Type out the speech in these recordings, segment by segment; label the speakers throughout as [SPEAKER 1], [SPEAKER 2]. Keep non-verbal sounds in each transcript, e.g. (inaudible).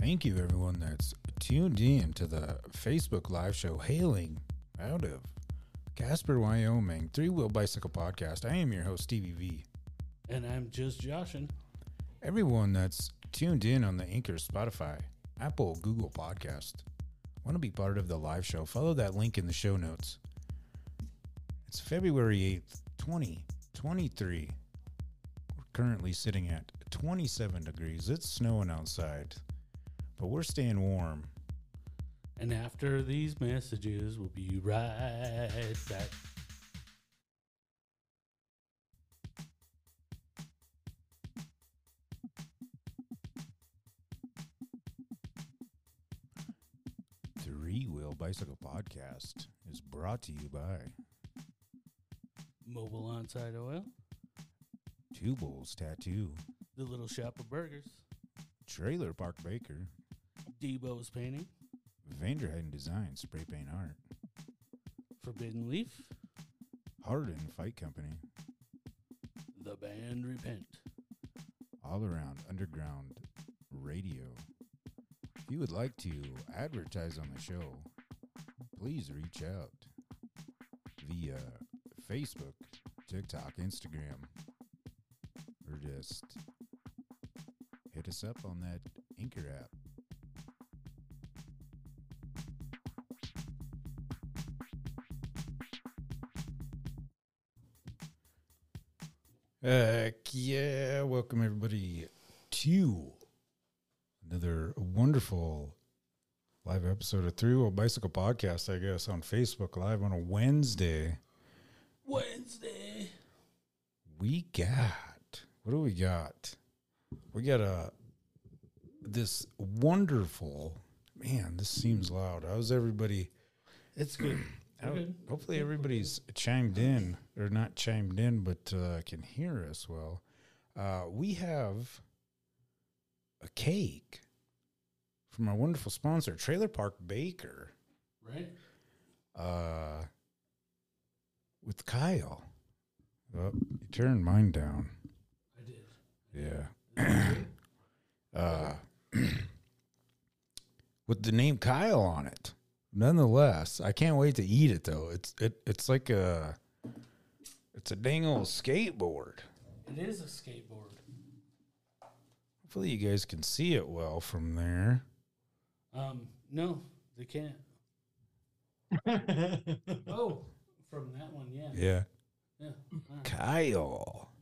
[SPEAKER 1] Thank you, everyone that's tuned in to the Facebook live show hailing out of Casper, Wyoming, Three Wheel Bicycle Podcast. I am your host, Stevie V.
[SPEAKER 2] And I'm just Joshin.
[SPEAKER 1] Everyone that's tuned in on the Anchor, Spotify, Apple, Google Podcast, want to be part of the live show, follow that link in the show notes. It's February 8th, 2023. We're currently sitting at 27 degrees. It's snowing outside, but we're staying warm.
[SPEAKER 2] And after these messages, we'll be right back.
[SPEAKER 1] Three Wheel Bicycle Podcast is brought to you by
[SPEAKER 2] Mobile on-site oil,
[SPEAKER 1] Two Bulls Tattoo,
[SPEAKER 2] the Little Shop of Burgers,
[SPEAKER 1] Trailer Park Baker,
[SPEAKER 2] Debo's Painting,
[SPEAKER 1] Vanderheiden Design Spray Paint Art,
[SPEAKER 2] Forbidden Leaf,
[SPEAKER 1] Hardin Fight Company,
[SPEAKER 2] The Band Repent.
[SPEAKER 1] All Around Underground Radio. If you would like to advertise on the show, please reach out via Facebook, TikTok, Instagram, or just hit us up on that Anchor app. Uh, Heck yeah. Welcome everybody to another wonderful live episode of Three Wheel Bicycle Podcast, I guess, on Facebook Live on a Wednesday.
[SPEAKER 2] Wednesday.
[SPEAKER 1] We got what do we got? We got a this wonderful man, this seems loud. How's everybody?
[SPEAKER 2] It's good. Good.
[SPEAKER 1] hopefully everybody's chimed in or not chimed in but uh, can hear us well uh, we have a cake from our wonderful sponsor trailer park baker
[SPEAKER 2] Right?
[SPEAKER 1] uh, with kyle oh, you turned mine down
[SPEAKER 2] I did.
[SPEAKER 1] yeah (clears throat) uh, (clears throat) with the name kyle on it nonetheless i can't wait to eat it though it's it, it's like a it's a dang old skateboard
[SPEAKER 2] It is a skateboard.
[SPEAKER 1] hopefully you guys can see it well from there
[SPEAKER 2] Um, no, they can't. (laughs) Oh, from that one, yeah.
[SPEAKER 1] yeah
[SPEAKER 2] Yeah. Alright.
[SPEAKER 1] kyle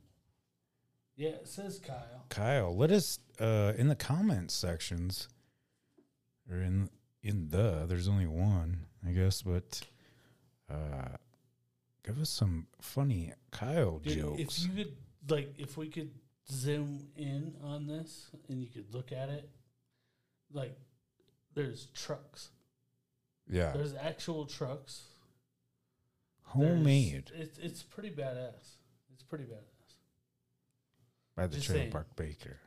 [SPEAKER 2] Yeah, it says Kyle.
[SPEAKER 1] kyle let us uh in the comments sections or in in the there's only one i guess but uh give us some funny kyle
[SPEAKER 2] Dude,
[SPEAKER 1] jokes
[SPEAKER 2] If you could, like, if we could zoom in on this and you could look at it, like, there's trucks.
[SPEAKER 1] yeah
[SPEAKER 2] There's actual trucks.
[SPEAKER 1] homemade
[SPEAKER 2] There's- It's it's pretty badass. It's pretty badass.
[SPEAKER 1] by the
[SPEAKER 2] just
[SPEAKER 1] trailer
[SPEAKER 2] saying.
[SPEAKER 1] park baker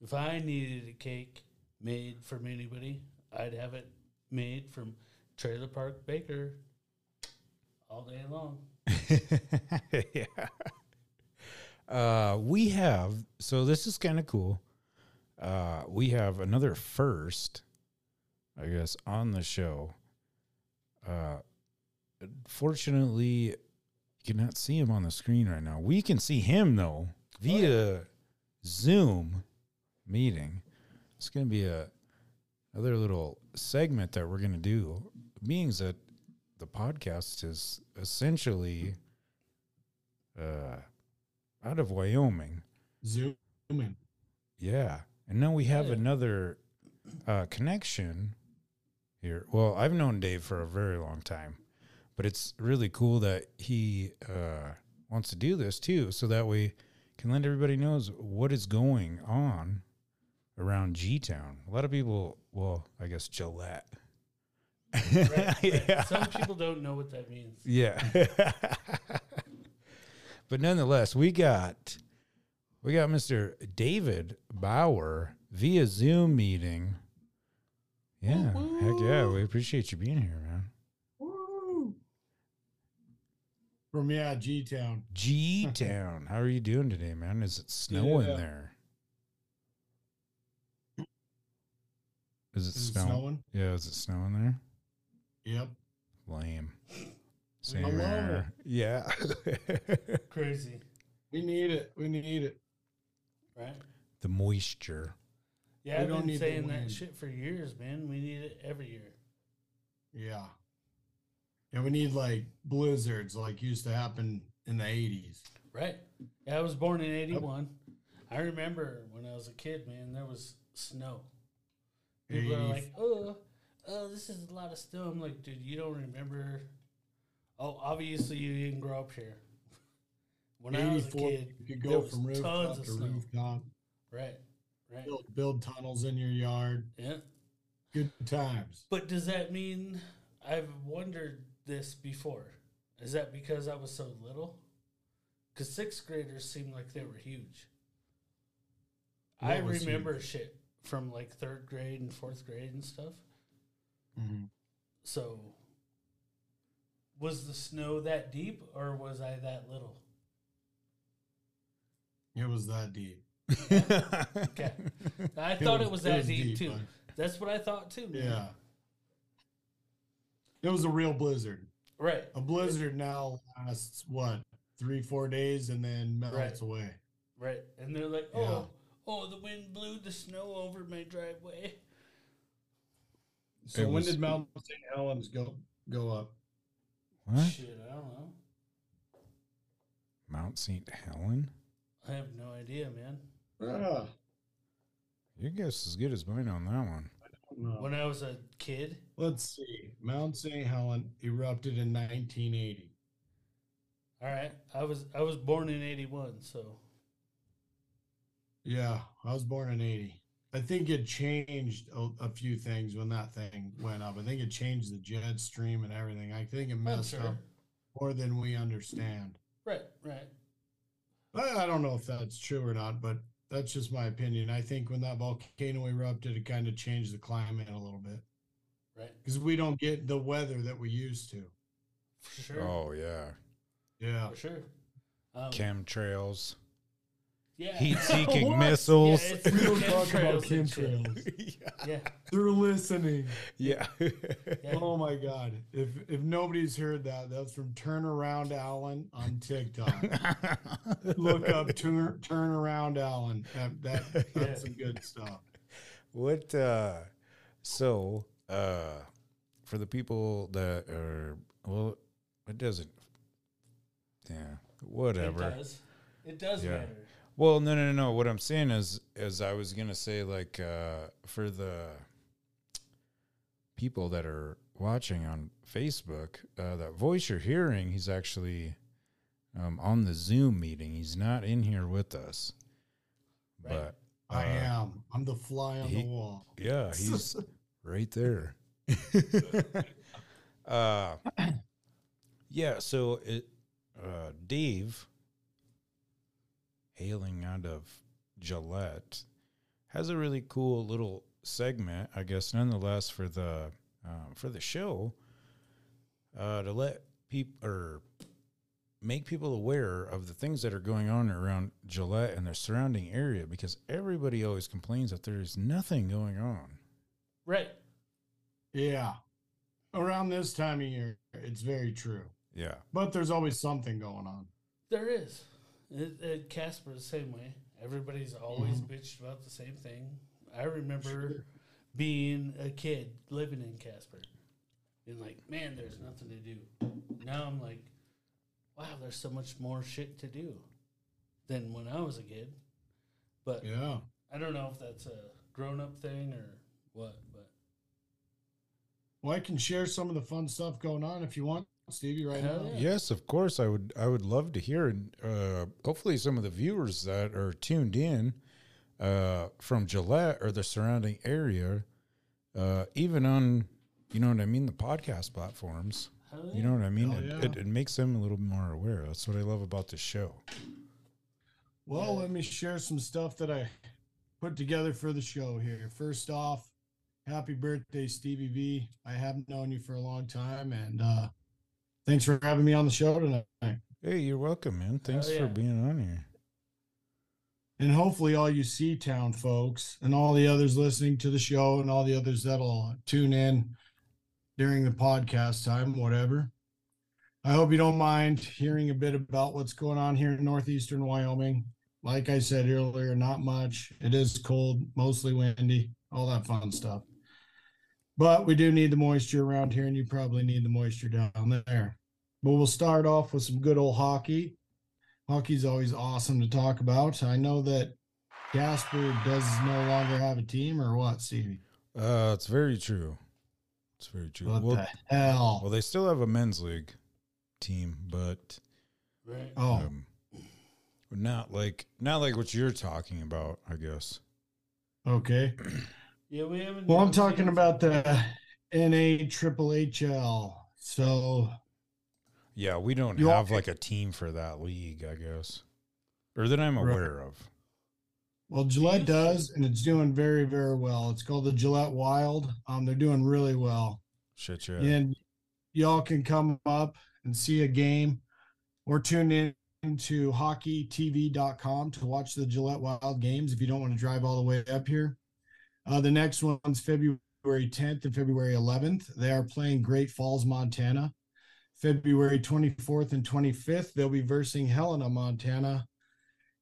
[SPEAKER 2] If I needed a cake made from anybody, I'd have it made from Trailer Park Baker all day long. (laughs)
[SPEAKER 1] yeah. Uh, we have so this is kind of cool. Uh, we have another first, I guess, on the show. Uh, fortunately, you cannot see him on the screen right now. We can see him though via Zoom meeting. It's going to be a another little segment that we're going to do. Being that the podcast is essentially uh, out of Wyoming.
[SPEAKER 3] Zooming.
[SPEAKER 1] Yeah. And now we have
[SPEAKER 2] Yeah.
[SPEAKER 1] another uh, connection here. Well, I've known Dave for a very long time, but it's really cool that he uh, wants to do this too, so that we can let everybody knows what is going on around G Town. A lot of people, well, I guess Gillette.
[SPEAKER 2] Right, right. (laughs)
[SPEAKER 1] yeah.
[SPEAKER 2] Some people don't know what that means.
[SPEAKER 1] Yeah. (laughs) but nonetheless, we got we got Mr. David Bauer via Zoom meeting. Yeah. Heck yeah. We appreciate you being here, man.
[SPEAKER 3] Woo! From yeah, G Town.
[SPEAKER 1] G Town. How are you doing today, man? Is it snowing
[SPEAKER 3] Yeah.
[SPEAKER 1] there? Is it
[SPEAKER 3] Is it
[SPEAKER 1] snowing?
[SPEAKER 3] snowing?
[SPEAKER 1] Yeah, is it snowing there?
[SPEAKER 3] Yep.
[SPEAKER 1] Lame. Same
[SPEAKER 3] Hello.
[SPEAKER 1] here. Yeah. (laughs)
[SPEAKER 2] Crazy,
[SPEAKER 3] We need it. We need it.
[SPEAKER 2] right?
[SPEAKER 1] the moisture.
[SPEAKER 2] Yeah,
[SPEAKER 3] We
[SPEAKER 2] I've
[SPEAKER 3] don't
[SPEAKER 2] been
[SPEAKER 3] need
[SPEAKER 2] saying that shit for years, man. We need it every year.
[SPEAKER 3] Yeah. And we need like blizzards like used to happen in the 80s.
[SPEAKER 2] Right. Yeah, I was born in 81. I remember when I was a kid, man, there was snow. People are like, oh, oh, this is a lot of snow. I'm like, dude, you don't remember. Oh, obviously you didn't grow up here. (laughs) When I was a kid,
[SPEAKER 3] you could go from rooftop to
[SPEAKER 2] snow.
[SPEAKER 3] rooftop,
[SPEAKER 2] right, right.
[SPEAKER 3] build, build tunnels in your yard.
[SPEAKER 2] Yeah.
[SPEAKER 3] Good times.
[SPEAKER 2] But does that mean I've wondered this before? Is that because I was so little? Because sixth graders seemed like they were huge. I
[SPEAKER 3] What
[SPEAKER 2] remember
[SPEAKER 3] huge?
[SPEAKER 2] shit from like third grade and fourth grade and stuff.
[SPEAKER 3] Mhm.
[SPEAKER 2] So, was the snow that deep or was I that little?
[SPEAKER 3] It was that deep. (laughs)
[SPEAKER 2] Okay. I thought it was that deep, too.
[SPEAKER 3] bud.
[SPEAKER 2] That's what I thought too. man.
[SPEAKER 3] Yeah. It was a real blizzard.
[SPEAKER 2] Right.
[SPEAKER 3] A blizzard now lasts what three, four days and then melts
[SPEAKER 2] Right.
[SPEAKER 3] away.
[SPEAKER 2] Right. And they're like, oh,
[SPEAKER 3] Yeah.
[SPEAKER 2] Oh, the wind blew the snow over my driveway.
[SPEAKER 3] So
[SPEAKER 1] It
[SPEAKER 3] when
[SPEAKER 1] was-
[SPEAKER 3] did Mount St. Helens go go up?
[SPEAKER 1] what?
[SPEAKER 2] Shit, I don't know.
[SPEAKER 1] Mount St. Helen?
[SPEAKER 2] I have no idea, man.
[SPEAKER 3] Ah,
[SPEAKER 1] Your guess is as good as mine on that one.
[SPEAKER 3] no.
[SPEAKER 2] When I was a kid,
[SPEAKER 3] Let's see. Mount St. Helen erupted in 1980.
[SPEAKER 2] all right, I was I was born in '81, so
[SPEAKER 3] Yeah, I was born in 80. I think it changed a, a few things when that thing went up. I think it changed the jet stream and everything. I think it messed
[SPEAKER 2] sure.
[SPEAKER 3] up more than we understand.
[SPEAKER 2] Right, right.
[SPEAKER 3] I, I don't know if that's true or not, but that's just my opinion. I think when that volcano erupted, it kind of changed the climate a little bit
[SPEAKER 2] Right,
[SPEAKER 3] because we don't get the weather that we used to.
[SPEAKER 2] for sure.
[SPEAKER 1] Oh yeah.
[SPEAKER 3] Yeah.
[SPEAKER 2] For sure. Um,
[SPEAKER 1] Chemtrails.
[SPEAKER 2] Yeah.
[SPEAKER 1] Heat-seeking (laughs) missiles. (laughs)
[SPEAKER 2] Yeah,
[SPEAKER 3] We don't talk about
[SPEAKER 2] chemtrails and shit.
[SPEAKER 3] chemtrails.
[SPEAKER 2] Yeah,
[SPEAKER 3] They're listening.
[SPEAKER 1] yeah.
[SPEAKER 2] yeah.
[SPEAKER 3] Oh my god! If if nobody's heard that, that's from Turnaround Allen on TikTok. (laughs) Look up turn Turnaround Allen. That, that that's some good stuff.
[SPEAKER 1] what uh so uh for the people that are well it doesn't yeah whatever
[SPEAKER 2] It does. It does
[SPEAKER 1] Yeah.
[SPEAKER 2] matter.
[SPEAKER 1] Well no no no what i'm saying is is i was gonna say like uh for the people that are watching on facebook uh that voice you're hearing he's actually um on the zoom meeting he's not in here with us
[SPEAKER 2] Right.
[SPEAKER 1] but
[SPEAKER 3] I
[SPEAKER 1] uh,
[SPEAKER 3] am. I'm the fly on
[SPEAKER 1] he-
[SPEAKER 3] the wall.
[SPEAKER 1] Yeah, (laughs) he's right there. (laughs) uh, (clears throat) yeah. So it, uh, Dave, hailing out of Gillette, has a really cool little segment, I guess, nonetheless for the um, for the show, uh, to let people or make people aware of the things that are going on around Gillette and their surrounding area because everybody always complains that there's nothing going on.
[SPEAKER 2] Right.
[SPEAKER 3] Yeah. Around this time of year, it's very true.
[SPEAKER 1] Yeah.
[SPEAKER 3] But there's always something going on.
[SPEAKER 2] There is. It, it, Casper the same way. Everybody's always
[SPEAKER 3] Mhm.
[SPEAKER 2] bitched about the same thing. I remember
[SPEAKER 3] Sure.
[SPEAKER 2] being a kid living in Casper, and like, "Man, there's nothing to do." Now I'm like, "Wow, there's so much more shit to do than when I was a kid." But
[SPEAKER 3] Yeah.
[SPEAKER 2] I don't know if that's a grown-up thing or what. But
[SPEAKER 3] Well, I can share some of the fun stuff going on if you want, Stevie, right
[SPEAKER 2] Hell
[SPEAKER 3] now.
[SPEAKER 2] yeah.
[SPEAKER 1] Yes, of course. I would. I would love to hear, and uh, hopefully, some of the viewers that are tuned in uh, from Gillette or the surrounding area, uh, even on, you know what I mean, the podcast platforms.
[SPEAKER 2] hell
[SPEAKER 1] You know what I mean? It,
[SPEAKER 3] yeah.
[SPEAKER 1] it, it makes them a little more aware. That's what I love about the show.
[SPEAKER 3] Well,
[SPEAKER 2] Yeah.
[SPEAKER 3] let me share some stuff that I put together for the show here. First off, happy birthday, Stevie V. I haven't known you for a long time, and uh, thanks for having me on the show tonight.
[SPEAKER 1] Hey, you're welcome, man. Thanks
[SPEAKER 2] yeah.
[SPEAKER 1] for being on here.
[SPEAKER 3] And hopefully, all you Sea Town folks and all the others listening to the show and all the others that'll tune in during the podcast time, whatever. I hope you don't mind hearing a bit about what's going on here in northeastern Wyoming. Like I said earlier, not much. It is cold, mostly windy, all that fun stuff. But we do need the moisture around here, and you probably need the moisture down there. But we'll start off with some good old hockey. Hockey's always awesome to talk about. I know that Casper does no longer have a team, or what, Stevie?
[SPEAKER 1] Uh, it's very true. It's very true.
[SPEAKER 3] What
[SPEAKER 1] well,
[SPEAKER 3] the hell?
[SPEAKER 1] well, they still have a men's league team, but
[SPEAKER 2] Right.
[SPEAKER 3] oh,
[SPEAKER 1] um, not like not like what you're talking about. I guess.
[SPEAKER 3] okay. (clears throat)
[SPEAKER 2] Yeah, we haven't.
[SPEAKER 3] Well, I'm talking about the NA Triple HL. So
[SPEAKER 1] Yeah, we don't
[SPEAKER 3] You all-
[SPEAKER 1] have like a team for that league. I guess, or that I'm
[SPEAKER 3] Right.
[SPEAKER 1] aware of.
[SPEAKER 3] Well, Gillette does, and it's doing very, very well. It's called the Gillette Wild. Um, they're doing really well,
[SPEAKER 1] Shit, yeah.
[SPEAKER 3] and y'all can come up and see a game, or tune in to hockeytv.com to watch the Gillette Wild games if you don't want to drive all the way up here. Uh, the next one's February 10th and February 11th. They are playing Great Falls, Montana. February 24th and 25th, they'll be versing Helena, Montana.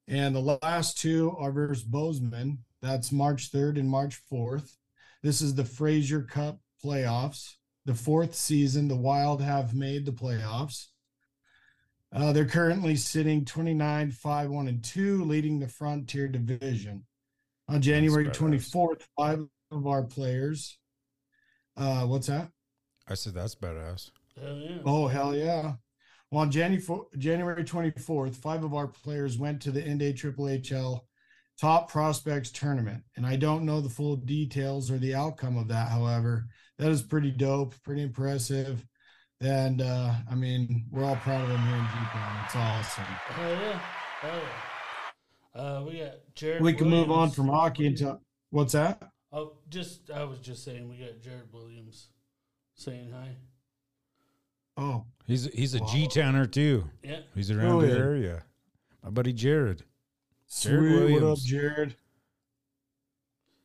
[SPEAKER 3] And the last two are versus Bozeman. That's March 3rd and March 4th. This is the Fraser Cup playoffs. The fourth season, the Wild have made the playoffs. Uh, they're currently sitting 29, 5, 1, and 2, leading the Frontier Division. On January 24th, five of our players. Uh, what's that?
[SPEAKER 1] I said that's badass.
[SPEAKER 2] Hell yeah.
[SPEAKER 3] Oh hell yeah! Well, on January January twenty fourth, five of our players went to the NDA Triple HL Top Prospects Tournament, and I don't know the full details or the outcome of that. However, that is pretty dope, pretty impressive, and uh, I mean, we're all proud of them here in G-Town. It's awesome.
[SPEAKER 2] Hell yeah. Hell yeah. Uh, we got Jared.
[SPEAKER 3] We can move on from hockey into what's that?
[SPEAKER 2] Oh, just I was just saying we got Jared Williams saying hi.
[SPEAKER 3] Oh,
[SPEAKER 1] He's he's a
[SPEAKER 3] Wow.
[SPEAKER 1] G towner too.
[SPEAKER 2] Yeah.
[SPEAKER 1] He's around
[SPEAKER 3] Who
[SPEAKER 1] the
[SPEAKER 3] is?
[SPEAKER 1] area. My buddy Jared.
[SPEAKER 3] sweet.
[SPEAKER 1] Jared
[SPEAKER 3] What up, Jared?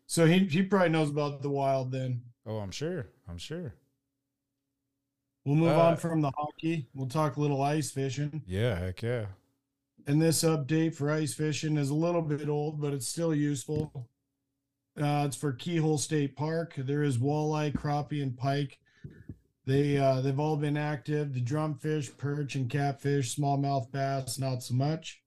[SPEAKER 3] So he he probably knows about the Wild then.
[SPEAKER 1] Oh, I'm sure. I'm sure.
[SPEAKER 3] We'll move
[SPEAKER 1] Uh,
[SPEAKER 3] on from the hockey. We'll talk a little ice fishing.
[SPEAKER 1] Yeah, heck yeah.
[SPEAKER 3] And this update for ice fishing is a little bit old, but it's still useful. Uh, it's for Keyhole State Park. There is walleye, crappie, and pike. They uh, they've all been active. The drumfish, perch, and catfish, smallmouth bass, not so much.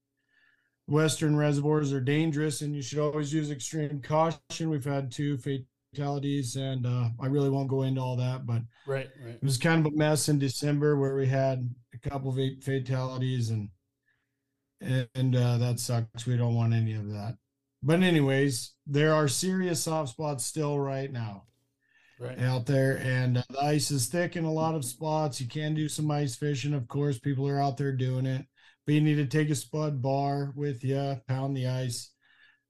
[SPEAKER 3] Western reservoirs are dangerous, and you should always use extreme caution. We've had two fatalities, and uh, I really won't go into all that, but
[SPEAKER 2] Right. Right.
[SPEAKER 3] it was kind of a mess in December where we had a couple of fatalities and and uh, that sucks. We don't want any of that. But anyways, there are serious soft spots still right now
[SPEAKER 2] Right.
[SPEAKER 3] out there, and uh, the ice is thick in a lot of spots. You can do some ice fishing, of course. People are out there doing it, but you need to take a spud bar with you, pound the ice.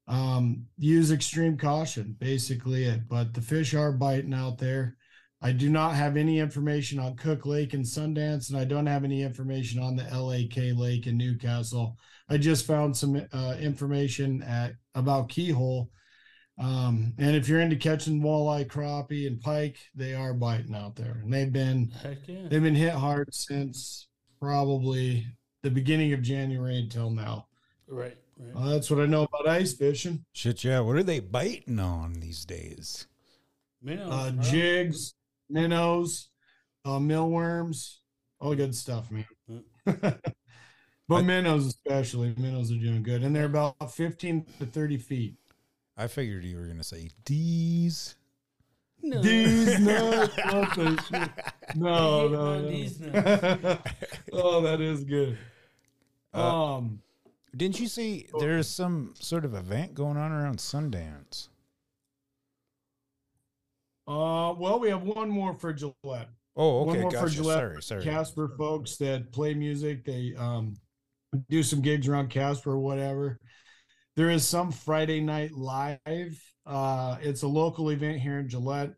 [SPEAKER 3] Um, use extreme caution, basically it. But the fish are biting out there. I do not have any information on Cook Lake and Sundance, and I don't have any information on the LAK Lake in Newcastle. I just found some uh, information at about Keyhole. Um, and if you're into catching walleye, crappie, and pike, they are biting out there, and they've been
[SPEAKER 2] Heck yeah.
[SPEAKER 3] they've been hit hard since probably the beginning of January until now.
[SPEAKER 2] Right. Right.
[SPEAKER 3] Uh, that's what I know about ice fishing.
[SPEAKER 1] Shit, yeah. What are they biting on these days?
[SPEAKER 2] Minnows,
[SPEAKER 3] Uh, jigs, minnows, uh, mealworms, all good stuff, man. (laughs) but
[SPEAKER 1] I-
[SPEAKER 3] minnows, especially, minnows are doing good, and they're about 15 to 30 feet.
[SPEAKER 1] I figured you were gonna say D's.
[SPEAKER 2] No.
[SPEAKER 3] These nuts, what the shit? No, (laughs) no, no.
[SPEAKER 2] these nuts. (laughs)
[SPEAKER 3] oh, that is good.
[SPEAKER 1] Uh,
[SPEAKER 3] um,
[SPEAKER 1] Didn't you see there's some sort of event going on around Sundance?
[SPEAKER 3] Uh, well, we have one more for Gillette.
[SPEAKER 1] Oh, okay,
[SPEAKER 3] more for. Gillette,
[SPEAKER 1] Sorry, sorry.
[SPEAKER 3] Casper folks that play music, they um do some gigs around Casper or whatever. There is some Friday night live. Uh it's a local event here in Gillette.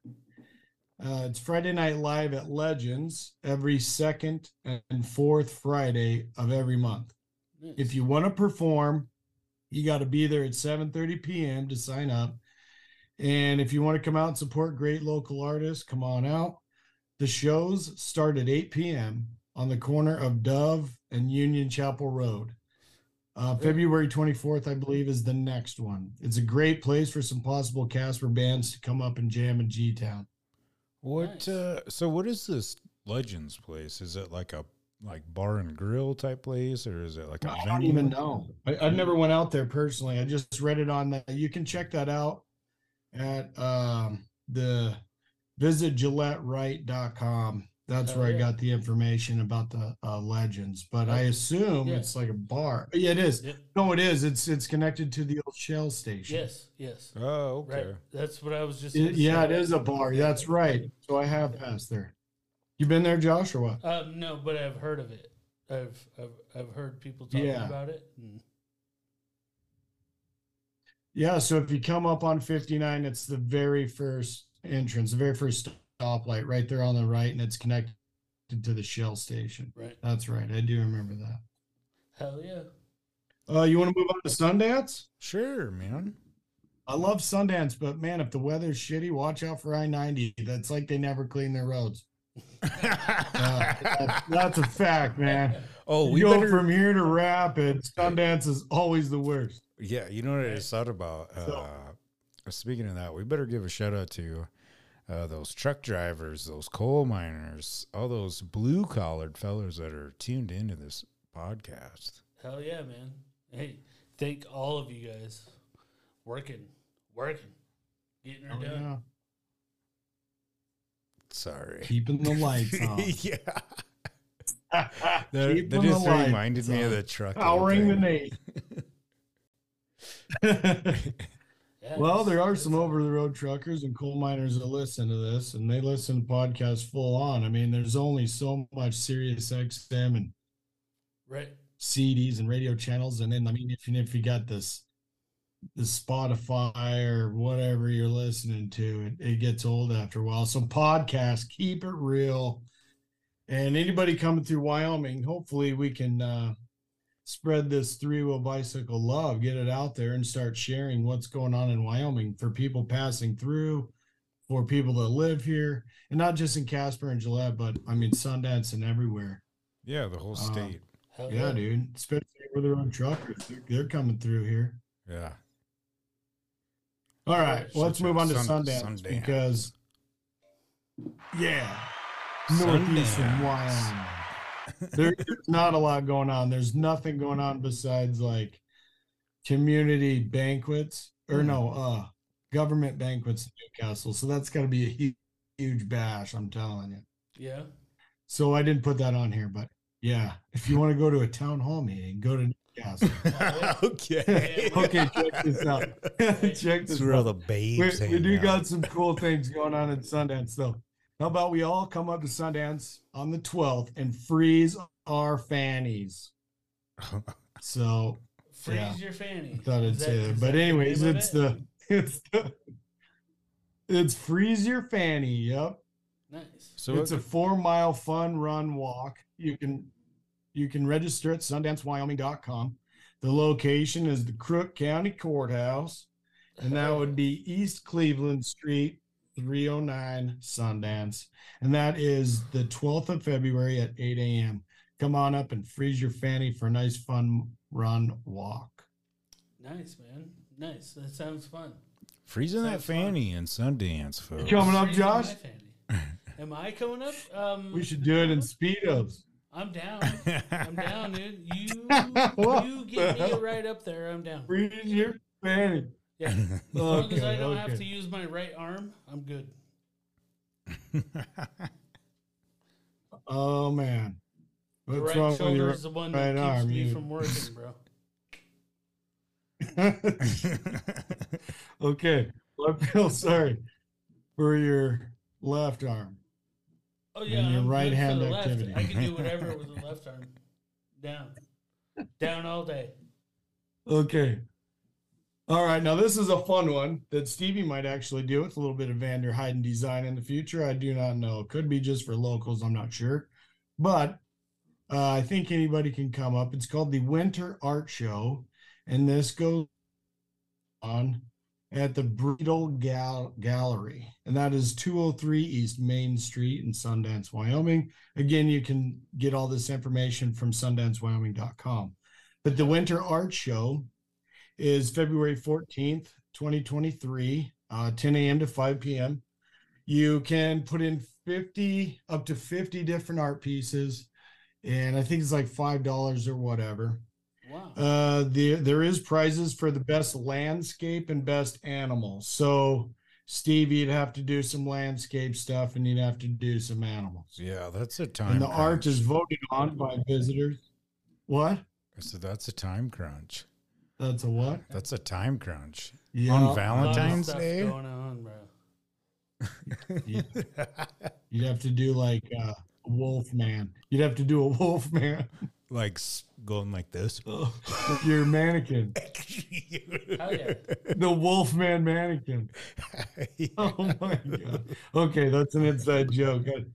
[SPEAKER 3] Uh, it's Friday night live at Legends every second and fourth Friday of every month.
[SPEAKER 2] Nice.
[SPEAKER 3] If you want to perform, You got to be there at 7:30 p.m. to sign up. And if you want to come out and support great local artists, come on out. The shows start at 8 p.m. on the corner of Dove and Union Chapel Road. Uh, February 24th, I believe, is the next one. It's a great place for some possible Casper bands to come up and jam in G Town.
[SPEAKER 1] What?
[SPEAKER 2] Nice.
[SPEAKER 1] Uh, so what is this Legends place? Is it like a like bar and grill type place, or is it like a
[SPEAKER 3] I
[SPEAKER 1] venue?
[SPEAKER 3] don't even know. I, I never went out there personally. I just read it on that. You can check that out at um, the visit GilletteWright.com. That's
[SPEAKER 2] Oh,
[SPEAKER 3] where I got the information about the uh, legends. But I assume
[SPEAKER 2] yeah.
[SPEAKER 3] it's like a bar. Yeah, it is.
[SPEAKER 2] Yep.
[SPEAKER 3] No, it is. It's it's connected to the old Shell station.
[SPEAKER 2] Yes, yes.
[SPEAKER 1] Oh, okay.
[SPEAKER 2] Right. That's what I was just.
[SPEAKER 3] It- yeah,
[SPEAKER 2] say.
[SPEAKER 3] it is a bar. That's right. So I have passed there. You been there, Josh, or what?
[SPEAKER 2] Um, no, but I've heard of it. I've I've, I've heard people talking
[SPEAKER 3] Yeah.
[SPEAKER 2] about it. and-
[SPEAKER 3] Yeah, so if you come up on 59, it's the very first entrance, the very first stoplight right there on the right, and it's connected to the Shell station.
[SPEAKER 2] right.
[SPEAKER 3] That's right. I do remember that.
[SPEAKER 2] Hell yeah.
[SPEAKER 3] Uh, you want to move on to Sundance?
[SPEAKER 1] Sure, man.
[SPEAKER 3] I love Sundance, but man, if the weather's shitty, watch out for I 90. That's like they never clean their roads. Uh, (laughs) that's, that's a fact, man.
[SPEAKER 1] oh,
[SPEAKER 3] You
[SPEAKER 1] we
[SPEAKER 3] go
[SPEAKER 1] better.
[SPEAKER 3] from here to Rapid, Sundance is always the worst.
[SPEAKER 1] Yeah, you know what I just thought about? Uh, speaking of that, we better give a shout out to uh, those truck drivers, those coal miners, all those blue collared fellas that are tuned into this podcast.
[SPEAKER 2] Hell yeah, man. Hey, thank all of you guys. Working, working, getting her
[SPEAKER 3] Oh,
[SPEAKER 2] done.
[SPEAKER 3] yeah.
[SPEAKER 1] Sorry.
[SPEAKER 3] Keeping the lights (laughs) on.
[SPEAKER 1] yeah. (laughs) That, that
[SPEAKER 3] Keeping the
[SPEAKER 1] just
[SPEAKER 3] lights
[SPEAKER 1] reminded me of the truck.
[SPEAKER 3] Powering the
[SPEAKER 1] thing. (laughs)
[SPEAKER 3] nation. (laughs)
[SPEAKER 2] Yeah,
[SPEAKER 3] well, there are some over the road truckers and coal miners that listen to this and they listen to podcasts full on. I mean, there's only so much Sirius XM and
[SPEAKER 2] right.
[SPEAKER 3] CDs and radio channels. And then, I mean, if, if you got this, the Spotify or whatever you're listening to, it, it gets old after a while. So, podcasts, keep it real. And anybody coming through Wyoming, hopefully we can uh, spread this three wheel bicycle love, get it out there and start sharing what's going on in Wyoming for people passing through, for people that live here, and not just in Casper and Gillette, but I mean, Sundance and everywhere.
[SPEAKER 1] Yeah, the whole
[SPEAKER 3] Uh,
[SPEAKER 1] state.
[SPEAKER 2] Hell
[SPEAKER 3] Yeah, dude. Especially with their own truckers. They're, they're coming through here.
[SPEAKER 1] Yeah.
[SPEAKER 3] All right. Well, let's move on to
[SPEAKER 1] Sun-
[SPEAKER 3] Sundance,
[SPEAKER 1] Sundance.
[SPEAKER 3] because, yeah, northeast from
[SPEAKER 1] Sundance.
[SPEAKER 3] Wyoming. There- there's not a lot going on. There's nothing going on besides like community banquets or no, uh, government banquets in Newcastle. So that's got to be a huge, huge bash. I'm telling you.
[SPEAKER 2] Yeah.
[SPEAKER 3] So I didn't put that on here, but yeah, if you want to go to a town hall meeting, go to Newcastle. (laughs)
[SPEAKER 1] okay. (laughs)
[SPEAKER 3] okay, check this out. (laughs) check this out.
[SPEAKER 1] the
[SPEAKER 3] We,
[SPEAKER 1] babes
[SPEAKER 3] we
[SPEAKER 1] hang
[SPEAKER 3] do
[SPEAKER 1] out.
[SPEAKER 3] got some cool things going on in Sundance, though. How about we all come up to Sundance on the 12th and freeze our fannies? (laughs) So
[SPEAKER 2] Freeze
[SPEAKER 3] Yeah.
[SPEAKER 2] your fanny.
[SPEAKER 3] I thought I'd say that.
[SPEAKER 2] is
[SPEAKER 3] But anyways,
[SPEAKER 2] name of
[SPEAKER 3] it's
[SPEAKER 2] it?
[SPEAKER 3] the (laughs) it's the it's freeze your fanny. Yep.
[SPEAKER 2] nice.
[SPEAKER 1] so
[SPEAKER 3] it's a four mile fun run walk. You can you can register at sundancewyoming.com. The location is the Crook County Courthouse, and that would be East Cleveland Street, 309 Sundance. And that is the 12th of February at 8 a.m. Come on up and freeze your fanny for a nice fun run walk.
[SPEAKER 2] nice, man. Nice. That sounds fun.
[SPEAKER 1] freezing that
[SPEAKER 2] Sounds fun.
[SPEAKER 1] fanny in Sundance, folks.
[SPEAKER 3] Coming up, Josh?
[SPEAKER 2] fanny. Am I coming up? Um,
[SPEAKER 3] We should do it in Speedos.
[SPEAKER 2] I'm down. (laughs) I'm down, dude. You (laughs) you get me right up there. I'm down.
[SPEAKER 3] Freeze your fanny.
[SPEAKER 2] Yeah. (laughs) As long as I don't have to use my right arm, I'm good. (laughs)
[SPEAKER 3] Oh, man.
[SPEAKER 2] The
[SPEAKER 3] What's
[SPEAKER 2] right
[SPEAKER 3] wrong with
[SPEAKER 2] shoulder is the one
[SPEAKER 3] right
[SPEAKER 2] that keeps
[SPEAKER 3] arm,
[SPEAKER 2] me
[SPEAKER 3] you-
[SPEAKER 2] from working, (laughs) bro.
[SPEAKER 3] okay. Well, I feel sorry for your left arm.
[SPEAKER 2] Oh yeah,
[SPEAKER 3] And your
[SPEAKER 2] I'm
[SPEAKER 3] right hand
[SPEAKER 2] the
[SPEAKER 3] activity.
[SPEAKER 2] I can do whatever with the left arm. Down, down all day.
[SPEAKER 3] Okay. All right. Now, this is a fun one that Stevie might actually do with a little bit of Vanderheiden design in the future. I do not know. Could be just for locals. I'm not sure. But uh, I think anybody can come up. It's called the Winter Art Show. and this goes on at the Breedle Gal- Gallery, and that is 203 East Main Street in Sundance, Wyoming. Again, you can get all this information from sundancewyoming.com. But the Winter Art Show is February 14th, 2023, uh, 10 a.m. to 5 p.m. You can put in 50 up to 50 different art pieces, and I think it's like $5 or whatever.
[SPEAKER 2] Wow.
[SPEAKER 3] Uh, the, there is prizes for the best landscape and best animal. So, Steve, you'd have to do some landscape stuff and you'd have to do some animals.
[SPEAKER 1] Yeah, that's a time.
[SPEAKER 3] and the art is voted on by visitors. What?
[SPEAKER 1] So that's a time crunch.
[SPEAKER 3] That's a what?
[SPEAKER 1] That's a time crunch.
[SPEAKER 3] Yeah.
[SPEAKER 1] On
[SPEAKER 2] A lot of
[SPEAKER 1] Valentine's
[SPEAKER 2] stuff
[SPEAKER 1] Day?
[SPEAKER 2] going on, bro.
[SPEAKER 3] You'd have to do like uh, a wolf man. You'd have to do a wolf man.
[SPEAKER 1] like going like this. (laughs)
[SPEAKER 3] Your mannequin. (laughs)
[SPEAKER 2] Hell yeah.
[SPEAKER 3] The wolf man mannequin. (laughs) Oh my god. Okay, that's an inside joke. I- you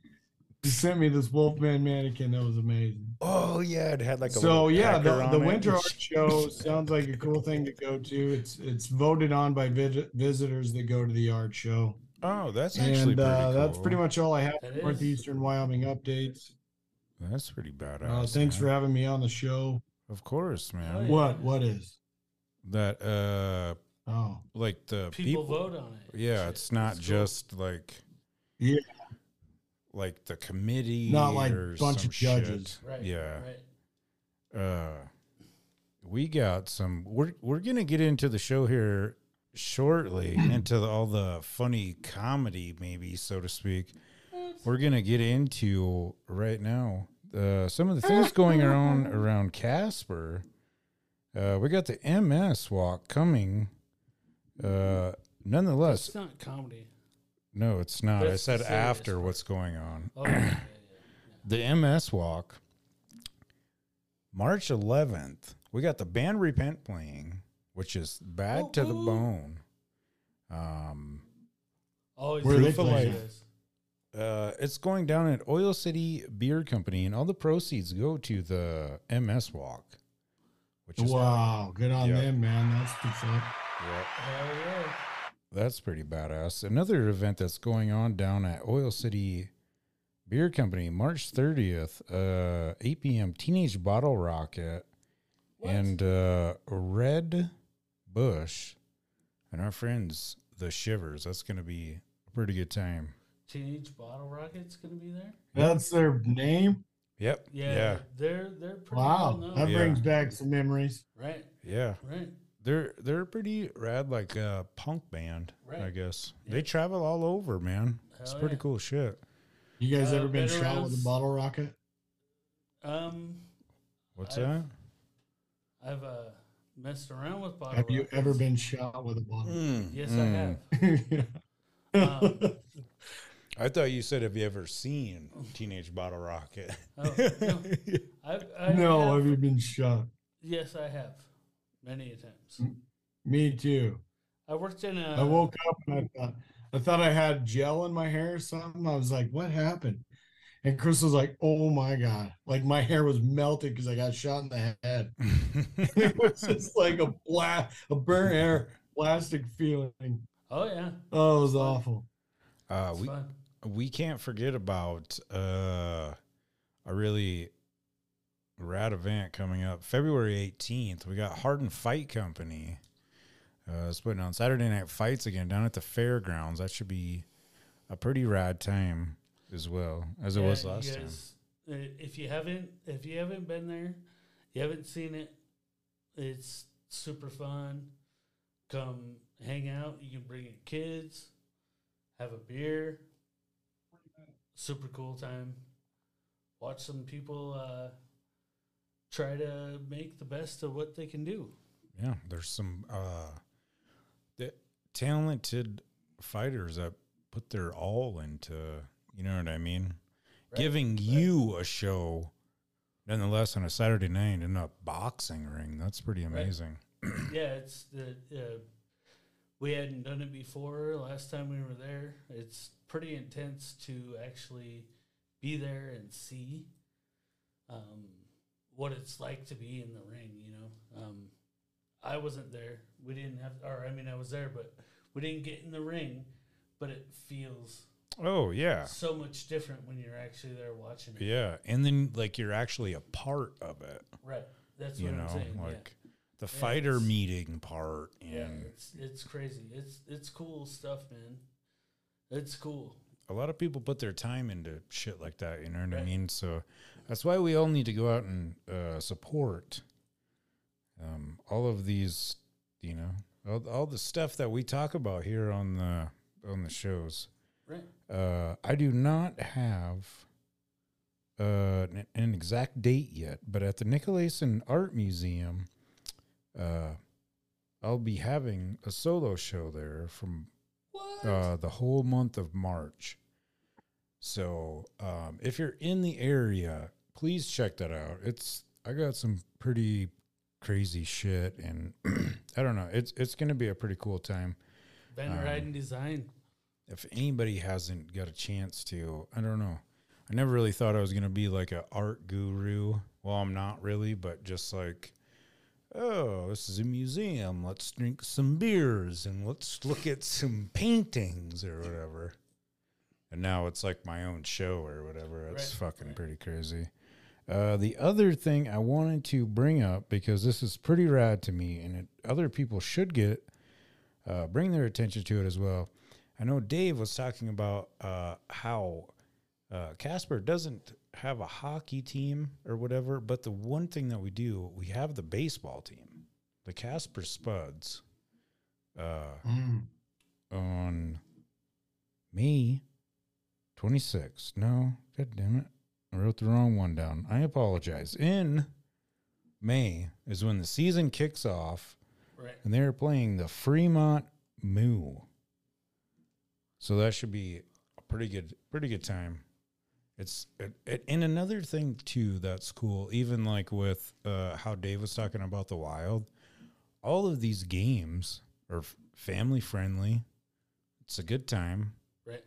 [SPEAKER 3] sent me this Wolfman mannequin. That was amazing.
[SPEAKER 1] oh yeah, it had like a
[SPEAKER 3] so yeah, the, the. Winter Art (laughs) Show sounds like a cool thing to go to. It's it's voted on by vid- visitors that go to the art show,
[SPEAKER 1] Oh, that's actually
[SPEAKER 3] and
[SPEAKER 1] pretty
[SPEAKER 3] uh,
[SPEAKER 1] cool.
[SPEAKER 3] that's pretty much all I have.
[SPEAKER 2] That
[SPEAKER 3] for
[SPEAKER 2] is.
[SPEAKER 3] Northeastern Wyoming updates.
[SPEAKER 1] That's pretty badass.
[SPEAKER 3] Uh, thanks
[SPEAKER 1] man.
[SPEAKER 3] for having me on the show.
[SPEAKER 1] Of course, man.
[SPEAKER 2] Oh, yeah.
[SPEAKER 3] What what is?
[SPEAKER 1] That uh,
[SPEAKER 3] Oh
[SPEAKER 1] like the
[SPEAKER 2] People,
[SPEAKER 1] people.
[SPEAKER 2] vote on it.
[SPEAKER 1] yeah,
[SPEAKER 2] Shit,
[SPEAKER 1] it's not
[SPEAKER 2] it's cool.
[SPEAKER 1] just like
[SPEAKER 3] Yeah.
[SPEAKER 1] Like the committee,
[SPEAKER 3] Not like
[SPEAKER 1] or
[SPEAKER 3] bunch of judges.
[SPEAKER 1] shit.
[SPEAKER 2] right.
[SPEAKER 1] Yeah.
[SPEAKER 2] Right.
[SPEAKER 1] uh we got some we're we're gonna get into the show here shortly (clears throat) into the, all the funny comedy maybe so to speak we're gonna get into right now uh some of the things going around (laughs) around casper uh we got the ms walk coming uh nonetheless
[SPEAKER 2] It's not comedy.
[SPEAKER 1] No it's not
[SPEAKER 2] But
[SPEAKER 1] i
[SPEAKER 2] it's
[SPEAKER 1] said
[SPEAKER 2] serious
[SPEAKER 1] after
[SPEAKER 2] part.
[SPEAKER 1] what's going on
[SPEAKER 2] Oh, yeah, yeah, yeah,
[SPEAKER 1] the MS Walk, March 11th. We got the band Repent playing, which is bad to the bone. Um,
[SPEAKER 2] yeah. Always
[SPEAKER 3] Where are they
[SPEAKER 2] do
[SPEAKER 1] uh, it's going down at Oil City Beer Company, and all the proceeds go to the MS Walk, which is
[SPEAKER 3] wow, good on
[SPEAKER 1] Yeah.
[SPEAKER 3] them, man. That's what's up.
[SPEAKER 1] Yeah,
[SPEAKER 2] Hell yeah.
[SPEAKER 1] That's pretty badass. Another event that's going on down at Oil City Beer Company, March 30th, uh, 8 p.m. Teenage Bottle Rocket.
[SPEAKER 2] What?
[SPEAKER 1] and uh, Red Bush and our friends the Shivers. That's going to be a pretty good time.
[SPEAKER 2] Teenage Bottle Rocket's gonna be there.
[SPEAKER 3] That's their name.
[SPEAKER 1] Yep.
[SPEAKER 2] Yeah,
[SPEAKER 1] Yeah.
[SPEAKER 2] they're they're pretty
[SPEAKER 3] Wow,
[SPEAKER 2] well known.
[SPEAKER 3] that
[SPEAKER 1] Yeah.
[SPEAKER 3] brings back some memories.
[SPEAKER 2] Right,
[SPEAKER 1] Yeah.
[SPEAKER 2] right.
[SPEAKER 1] They're they're a pretty rad like uh, punk band, I guess.
[SPEAKER 2] Yeah.
[SPEAKER 1] They travel all over, man. it's pretty
[SPEAKER 2] yeah.
[SPEAKER 1] cool shit.
[SPEAKER 3] You guys
[SPEAKER 2] Uh,
[SPEAKER 3] ever been
[SPEAKER 2] been
[SPEAKER 3] shot with a bottle rocket?
[SPEAKER 2] Um,
[SPEAKER 1] What's
[SPEAKER 2] I've-
[SPEAKER 1] that?
[SPEAKER 2] I've uh messed around with bottle.
[SPEAKER 3] Have you ever been shot with a bottle?
[SPEAKER 1] Mm,
[SPEAKER 2] Yes,
[SPEAKER 1] mm.
[SPEAKER 2] I have. Um, (laughs)
[SPEAKER 1] I thought you said have you ever seen Teenage Bottle Rocket?
[SPEAKER 2] Oh, no. (laughs) I've, I
[SPEAKER 3] no,
[SPEAKER 2] have,
[SPEAKER 3] have you been shot?
[SPEAKER 2] Yes, I have. Many a times.
[SPEAKER 3] Me too.
[SPEAKER 2] I worked in a.
[SPEAKER 3] I woke up and I thought I thought I had gel in my hair or something. I was like, what happened? And Chris was like, oh my God. Like my hair was melted because I got shot in the head. (laughs) it was just like a black, a burnt hair, plastic feeling.
[SPEAKER 2] Oh yeah,
[SPEAKER 3] Oh, it was awful.
[SPEAKER 1] uh,
[SPEAKER 2] it's
[SPEAKER 1] we
[SPEAKER 2] fun.
[SPEAKER 1] we can't forget about uh, a really rad event coming up February 18th. We got Harden Fight Company. Uh, it's putting on Saturday night fights again down at the fairgrounds. That should be a pretty rad time as well as it was
[SPEAKER 2] Yeah,
[SPEAKER 1] last time.
[SPEAKER 2] guys, uh, If you haven't, if you haven't been there, you haven't seen it. It's super fun. Come hang out. You can bring your kids, have a beer. Super cool time. Watch some people uh, try to make the best of what they can do.
[SPEAKER 1] Yeah, there's some uh, the talented fighters that put their all into, you know what I mean?
[SPEAKER 2] Right,
[SPEAKER 1] Giving you a show, nonetheless, on a Saturday night in a boxing ring. That's pretty
[SPEAKER 2] Right.
[SPEAKER 1] amazing. (clears throat)
[SPEAKER 2] yeah, it's the uh, we hadn't done it before. Last time we were there, it's pretty intense to actually be there and see um, what it's like to be in the ring. You know, um, I wasn't there. We didn't have, or I mean, I was there, but we didn't get in the ring. But it feels
[SPEAKER 1] Oh yeah.
[SPEAKER 2] so much different when you're actually there watching it.
[SPEAKER 1] Yeah. And then like you're actually a part of it.
[SPEAKER 2] Right. That's
[SPEAKER 1] you
[SPEAKER 2] what
[SPEAKER 1] know,
[SPEAKER 2] I'm saying.
[SPEAKER 1] like the fighter meeting part and
[SPEAKER 2] yeah. yeah, it's it's crazy. It's it's cool stuff, man. It's cool.
[SPEAKER 1] A lot of people put their time into shit like that, you know what I mean? So that's why we all need to go out and uh, support um, all of these, you know, all, all the stuff that we talk about here on the on the shows.
[SPEAKER 2] Right.
[SPEAKER 1] Uh, I do not have uh, an, an exact date yet, but at the Nicolaysen Art Museum, uh, I'll be having a solo show there from? Uh, the whole month of March. So um, if you're in the area, please check that out. It's I got some pretty crazy shit, and (clears throat) I don't know. It's it's gonna be a pretty cool time.
[SPEAKER 2] Van
[SPEAKER 1] um,
[SPEAKER 2] Ryden design.
[SPEAKER 1] If anybody hasn't got a chance to, I don't know. I never really thought I was gonna be like a art guru. Well, I'm not really, but just like, oh, this is a museum. Let's drink some beers and let's look at some paintings or whatever. And now it's like my own show or whatever. It's
[SPEAKER 2] Right,
[SPEAKER 1] fucking
[SPEAKER 2] right.
[SPEAKER 1] pretty crazy. Uh, the other thing I wanted to bring up because this is pretty rad to me, and it, other people should get uh, bring their attention to it as well. I know Dave was talking about uh, how uh, Casper doesn't have a hockey team or whatever, but the one thing that we do, we have the baseball team, the Casper Spuds, uh,
[SPEAKER 3] Mm.
[SPEAKER 1] on May 26. No, god damn it. I wrote the wrong one down. I apologize. In May is when the season kicks off
[SPEAKER 2] Right.
[SPEAKER 1] and they're playing the Fremont Moo. So that should be a pretty good, pretty good time. It's it, it, and another thing too that's cool. Even like with uh, how Dave was talking about the Wild, all of these games are f- family friendly. It's a good time.
[SPEAKER 2] Right.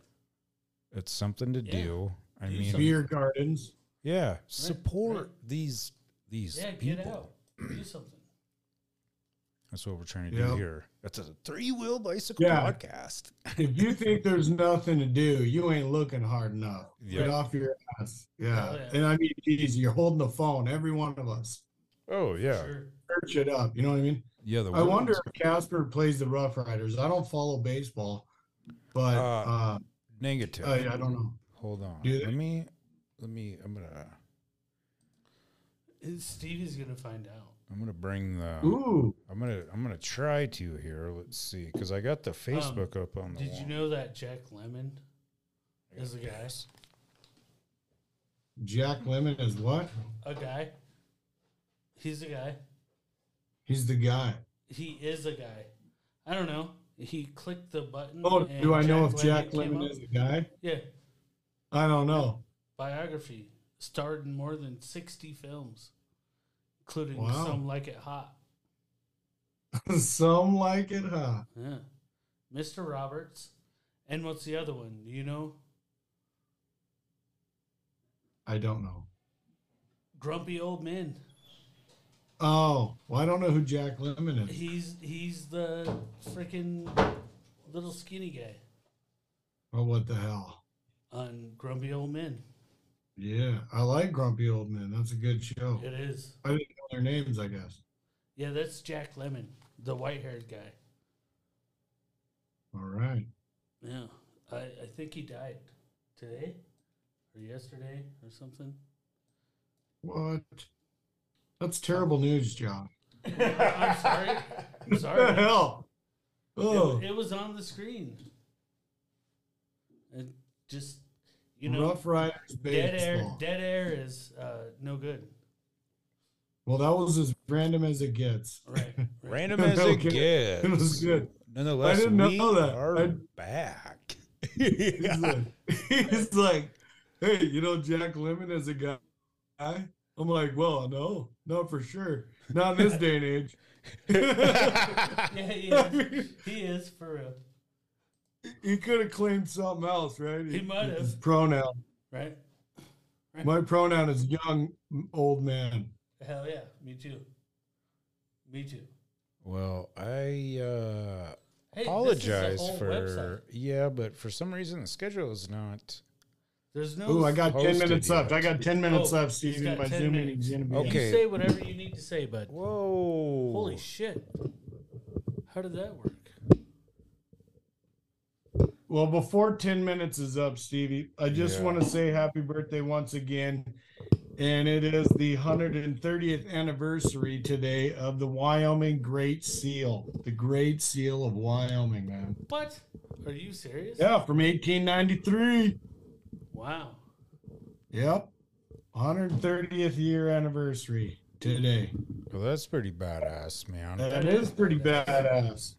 [SPEAKER 1] It's something to
[SPEAKER 2] Yeah.
[SPEAKER 1] do. I
[SPEAKER 2] Do
[SPEAKER 1] mean,
[SPEAKER 2] something.
[SPEAKER 3] Beer gardens.
[SPEAKER 1] yeah, support
[SPEAKER 2] right.
[SPEAKER 1] these these
[SPEAKER 2] Yeah,
[SPEAKER 1] people.
[SPEAKER 2] get out. Do something.
[SPEAKER 1] That's what we're trying to
[SPEAKER 3] Yep.
[SPEAKER 1] do here. That's a three wheel bicycle
[SPEAKER 3] Yeah.
[SPEAKER 1] podcast.
[SPEAKER 3] If you (laughs) think there's nothing to do, you ain't looking hard enough. Get off your ass. Yeah.
[SPEAKER 2] Yeah.
[SPEAKER 3] And I mean, geez, you're holding the phone, every one of us.
[SPEAKER 1] Oh yeah,
[SPEAKER 2] Sure.
[SPEAKER 3] Search it up. You know what I mean?
[SPEAKER 1] yeah. The
[SPEAKER 3] I wonder if Casper plays the Rough Riders. I don't follow baseball, but
[SPEAKER 1] Uh,
[SPEAKER 3] uh,
[SPEAKER 1] negative.
[SPEAKER 3] I, I don't know.
[SPEAKER 1] Hold on.
[SPEAKER 3] Do?
[SPEAKER 1] Let me. Let me. I'm gonna.
[SPEAKER 2] Stevie's gonna find out.
[SPEAKER 1] I'm gonna bring the.
[SPEAKER 3] Ooh,
[SPEAKER 1] I'm gonna. I'm gonna try to here. Let's see, because I got the Facebook up on the.
[SPEAKER 2] Um, Did
[SPEAKER 1] wall.
[SPEAKER 2] you know that Jack Lemmon is a guy?
[SPEAKER 3] Jack Lemmon is what?
[SPEAKER 2] A guy. He's a guy.
[SPEAKER 3] He's the guy.
[SPEAKER 2] He is a guy. I don't know. He clicked the button.
[SPEAKER 3] Oh,
[SPEAKER 2] and
[SPEAKER 3] do I know if
[SPEAKER 2] Lemmon
[SPEAKER 3] Jack Lemmon
[SPEAKER 2] up.
[SPEAKER 3] is a guy?
[SPEAKER 2] Yeah.
[SPEAKER 3] I don't know.
[SPEAKER 2] Biography. Starred in more than sixty films, including
[SPEAKER 3] Wow.
[SPEAKER 2] some like it hot. (laughs)
[SPEAKER 3] Some like it, hot.
[SPEAKER 2] Yeah. Mr. Roberts. And what's the other one? Do you know?
[SPEAKER 3] I don't know.
[SPEAKER 2] Grumpy old men.
[SPEAKER 3] Oh, well, I don't know who Jack Lemmon is.
[SPEAKER 2] He's he's the freaking little skinny guy
[SPEAKER 3] Oh, what the hell?
[SPEAKER 2] on Grumpy Old Men.
[SPEAKER 3] Yeah, I like Grumpy Old Men. That's a good show.
[SPEAKER 2] It is.
[SPEAKER 3] I didn't know their names, I guess.
[SPEAKER 2] Yeah, that's Jack Lemmon, the white haired guy.
[SPEAKER 3] All right.
[SPEAKER 2] Yeah. I, I think he died today or yesterday or something.
[SPEAKER 3] What? That's terrible news, John.
[SPEAKER 2] I'm sorry. (laughs) I'm
[SPEAKER 3] What the
[SPEAKER 2] sorry.
[SPEAKER 3] hell? Oh,
[SPEAKER 2] It, it was on the screen. And just you know
[SPEAKER 3] Rough Riders
[SPEAKER 2] dead air
[SPEAKER 3] baseball.
[SPEAKER 2] dead air is uh, no good.
[SPEAKER 3] Well, that was as random as it gets.
[SPEAKER 2] Right. right. (laughs)
[SPEAKER 1] Random as it
[SPEAKER 3] Okay.
[SPEAKER 1] gets.
[SPEAKER 3] It was good.
[SPEAKER 1] Nonetheless,
[SPEAKER 3] I didn't know that.
[SPEAKER 1] are
[SPEAKER 3] I-
[SPEAKER 1] back. (laughs)
[SPEAKER 3] He's like, (laughs) he's like, hey, you know Jack Lemmon is a guy. I'm like, well, no, not for sure. Not in this day and age.
[SPEAKER 2] Yeah, he
[SPEAKER 3] I
[SPEAKER 2] is.
[SPEAKER 3] mean,
[SPEAKER 2] he is for real.
[SPEAKER 3] He could have claimed something else, right?
[SPEAKER 2] He might have.
[SPEAKER 3] His pronoun.
[SPEAKER 2] Right?
[SPEAKER 3] My pronoun is young old man.
[SPEAKER 2] Hell yeah. Me too. Me too.
[SPEAKER 1] Well, I uh,
[SPEAKER 2] Hey,
[SPEAKER 1] apologize
[SPEAKER 2] this is a
[SPEAKER 1] for
[SPEAKER 2] website.
[SPEAKER 1] yeah, but for some reason the schedule is not.
[SPEAKER 2] There's no.
[SPEAKER 3] Ooh, I got ten
[SPEAKER 1] posted
[SPEAKER 3] minutes left. I got ten minutes
[SPEAKER 2] Oh,
[SPEAKER 3] left,
[SPEAKER 2] he's
[SPEAKER 3] Stevie.
[SPEAKER 2] got
[SPEAKER 3] My
[SPEAKER 2] 10
[SPEAKER 3] Zoom meeting's gonna be.
[SPEAKER 1] Okay.
[SPEAKER 2] You say whatever you need to say, bud.
[SPEAKER 1] Whoa!
[SPEAKER 2] Holy shit! How did that work?
[SPEAKER 3] Well, before 10 minutes is up, Stevie, I just
[SPEAKER 1] Yeah.
[SPEAKER 3] want to say happy birthday once again. And it is the 130th anniversary today of the Wyoming Great Seal, the Great Seal of Wyoming, man.
[SPEAKER 2] What? Are you serious?
[SPEAKER 3] Yeah, from 1893.
[SPEAKER 2] Wow.
[SPEAKER 3] Yep. 130th year anniversary today.
[SPEAKER 1] Well, that's pretty badass, man.
[SPEAKER 3] That is pretty badass.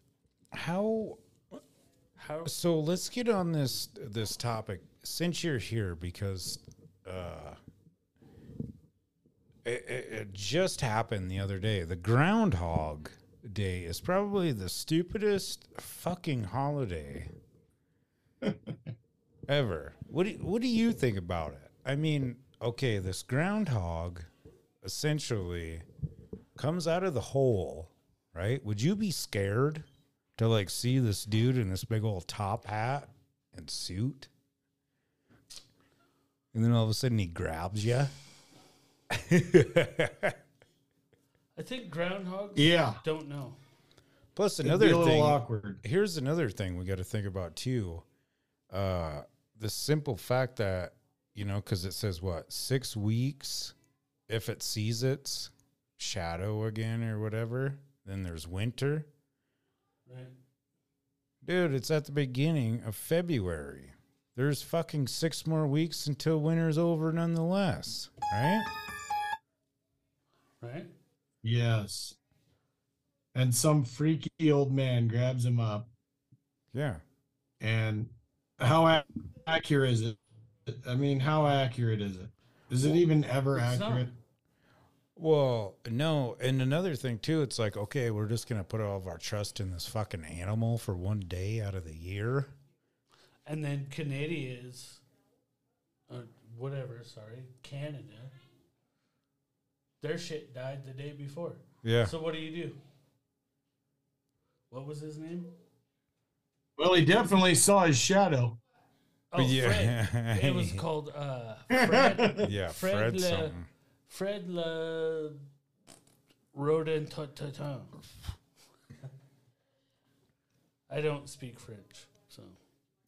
[SPEAKER 1] How?
[SPEAKER 2] How?
[SPEAKER 1] So let's get on this this topic since you're here because uh, it, it, it just happened the other day. The Groundhog Day is probably the stupidest fucking holiday (laughs) ever. What do what do you think about it? I mean, okay, this groundhog essentially comes out of the hole, right? Would you be scared to like see this dude in this big old top hat and suit? And then all of a sudden he grabs you.
[SPEAKER 2] I think groundhogs
[SPEAKER 3] Yeah.
[SPEAKER 2] don't know.
[SPEAKER 1] Plus
[SPEAKER 3] It'd
[SPEAKER 1] another
[SPEAKER 3] be a little
[SPEAKER 1] thing.
[SPEAKER 3] awkward.
[SPEAKER 1] here's another thing we got to think about too. Uh, the simple fact that you know, because it says what six weeks, if it sees its shadow again or whatever, then there's winter.
[SPEAKER 2] Right.
[SPEAKER 1] Dude, it's at the beginning of February. There's fucking six more weeks until winter's over, nonetheless. Right?
[SPEAKER 2] Right.
[SPEAKER 3] Yes. And some freaky old man grabs him up.
[SPEAKER 1] Yeah.
[SPEAKER 3] And how accurate is it? I mean, how accurate is it? Is it even ever
[SPEAKER 2] It's not.
[SPEAKER 3] Accurate?
[SPEAKER 1] Well, no, and another thing too, it's like, okay, we're just gonna put all of our trust in this fucking animal for one day out of the year.
[SPEAKER 2] And then Canadians, or whatever, sorry, Canada, their shit died the day before.
[SPEAKER 1] Yeah.
[SPEAKER 2] So what do you do? What was his name?
[SPEAKER 3] Well, he definitely saw his shadow.
[SPEAKER 2] Oh,
[SPEAKER 1] yeah.
[SPEAKER 2] Fred. It was (laughs) called uh, (laughs) Fred.
[SPEAKER 1] yeah,
[SPEAKER 2] Fred
[SPEAKER 1] Fred,
[SPEAKER 2] Le-
[SPEAKER 1] something.
[SPEAKER 2] Fred Le Rodentotton. I don't speak French, so